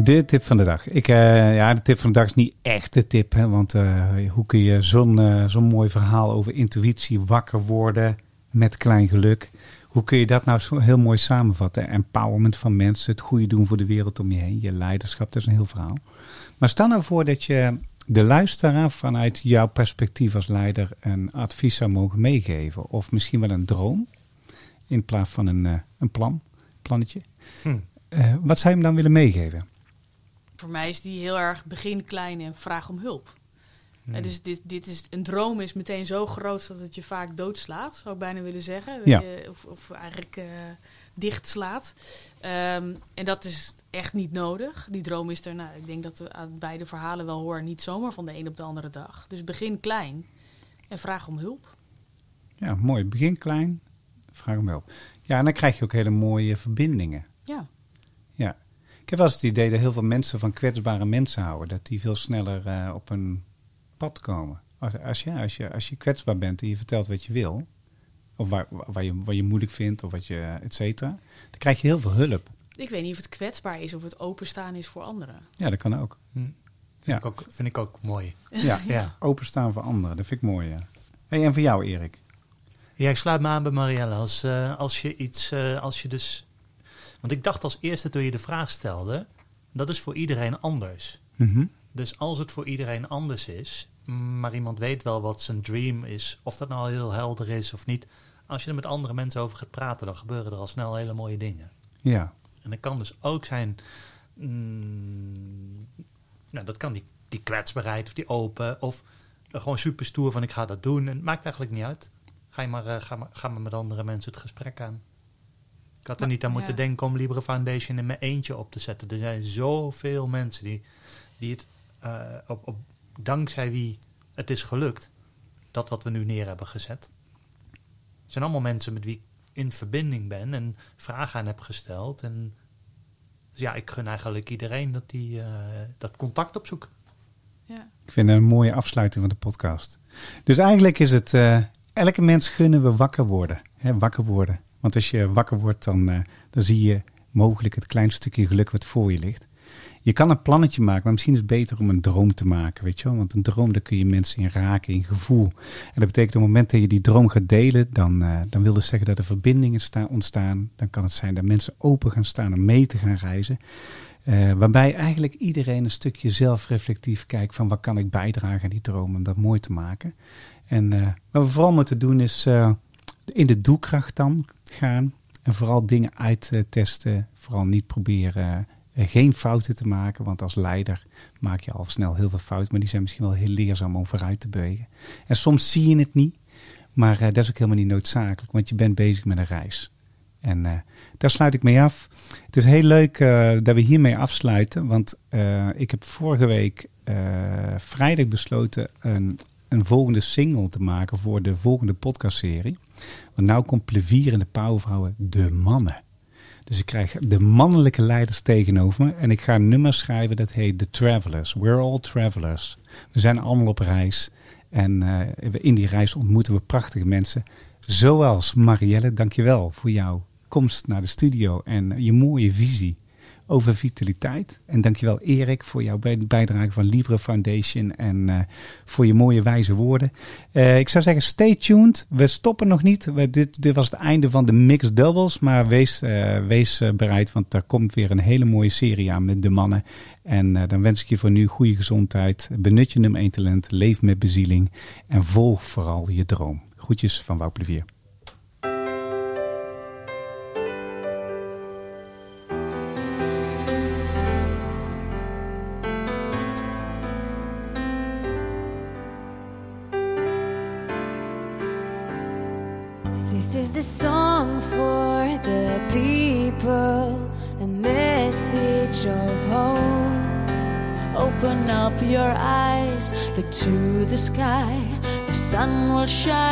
De tip van de dag. Ik, eh, ja, de tip van de dag is niet echt de tip. Hè, want eh, hoe kun je zo'n eh, zo'n mooi verhaal over intuïtie, wakker worden met klein geluk. Hoe kun je dat nou zo heel mooi samenvatten? Empowerment van mensen, het goede doen voor de wereld om je heen. Je leiderschap, dat is een heel verhaal. Maar stel nou voor dat je de luisteraar vanuit jouw perspectief als leider een advies zou mogen meegeven. Of misschien wel een droom in plaats van een, een plan, plannetje. Hm. Wat zou je hem dan willen meegeven? Voor mij is die heel erg begin klein en vraag om hulp. En dus dit, dit is, een droom is meteen zo groot dat het je vaak doodslaat, zou ik bijna willen zeggen. Ja. of, of eigenlijk eh dichtslaat. Ehm, en dat is echt niet nodig. Die droom is er, nou, ik denk dat we aan beide verhalen wel horen, niet zomaar van de een op de andere dag. Dus begin klein en vraag om hulp. Ja, mooi. Begin klein, vraag om hulp. Ja, en dan krijg je ook hele mooie verbindingen. Ja, Ja. Ik heb wel eens het idee dat heel veel mensen van kwetsbare mensen houden. Dat die veel sneller eh, op een pad komen. Als, als, je, als, je, als je kwetsbaar bent en je vertelt wat je wil. Of waar, waar je, wat je moeilijk vindt, of wat je, et cetera. Dan krijg je heel veel hulp. ik weet niet of het kwetsbaar is of het openstaan is voor anderen. Ja, dat kan ook. Vind, Ja. ik ook, vind ik ook mooi. Ja, Ja. openstaan voor anderen. Dat vind ik mooi, ja. Hey, en voor jou, Erik? Ja, ik sluit me aan bij Marielle. Als, eh, als je iets, eh, als je dus... Want ik dacht als eerste toen je de vraag stelde, dat is voor iedereen anders. Mhm. Dus als het voor iedereen anders is, maar iemand weet wel wat zijn dream is, of dat nou heel helder is of niet. Als je er met andere mensen over gaat praten, dan gebeuren er al snel hele mooie dingen. Ja. En dat kan dus ook zijn, mm, nou dat kan die, die kwetsbaarheid of die open, of gewoon super stoer van ik ga dat doen. En het maakt eigenlijk niet uit. Ga, je maar, eh, ga, maar, ga maar met andere mensen het gesprek aan. Ik had er niet aan moeten ja. denken om Libre Foundation in mijn eentje op te zetten. Er zijn zoveel mensen die, die het eh, op, op, dankzij wie het is gelukt, dat wat we nu neer hebben gezet. Het zijn allemaal mensen met wie ik in verbinding ben en vragen aan heb gesteld. En dus ja, ik gun eigenlijk iedereen dat die eh, dat contact opzoekt. Ja. Ik vind het een mooie afsluiting van de podcast. Dus eigenlijk is het, eh, elke mens gunnen we wakker worden. Hè, wakker worden. Want als je wakker wordt, dan, eh, dan zie je mogelijk het klein stukje geluk wat voor je ligt. Je kan een plannetje maken, maar misschien is het beter om een droom te maken, weet je wel. Want een droom, daar kun je mensen in raken, in gevoel. En dat betekent op het moment dat je die droom gaat delen, dan, eh, dan wil dat zeggen dat er verbindingen sta- ontstaan. Dan kan het zijn dat mensen open gaan staan om mee te gaan reizen. Eh, waarbij eigenlijk iedereen een stukje zelfreflectief kijkt van wat kan ik bijdragen aan die droom om dat mooi te maken. En wat we vooral moeten doen is in de doelkracht dan gaan. En vooral dingen uittesten. Vooral niet proberen eh, geen fouten te maken. Want als leider maak je al snel heel veel fouten. Maar die zijn misschien wel heel leerzaam om vooruit te bewegen. En soms zie je het niet. Maar eh, dat is ook helemaal niet noodzakelijk. Want je bent bezig met een reis. En eh, daar sluit ik mee af. Het is heel leuk eh, dat we hiermee afsluiten. Want eh, ik heb vorige week eh, vrijdag besloten een, een volgende single te maken voor de volgende podcastserie. Want nou komt plevierende powervrouwen de mannen. Dus ik krijg de mannelijke leiders tegenover me. En ik ga een nummer schrijven dat heet The Travelers. We're all travelers. We zijn allemaal op reis. En eh, in die reis ontmoeten we prachtige mensen. Zoals Marielle, dankjewel voor jouw komst naar de studio en je mooie visie over vitaliteit. En dankjewel Erik voor jouw bij- bijdrage van Libre Foundation en eh, voor je mooie wijze woorden. Eh, ik zou zeggen, stay tuned. We stoppen nog niet. We, dit, dit was het einde van de Mixed Doubles, maar wees, eh, wees bereid, want er komt weer een hele mooie serie aan met de mannen. En dan wens ik je voor nu goede gezondheid. Benut je nummer 1 talent, leef met bezieling en volg vooral je droom. Groetjes van Wouw Plevier. Shine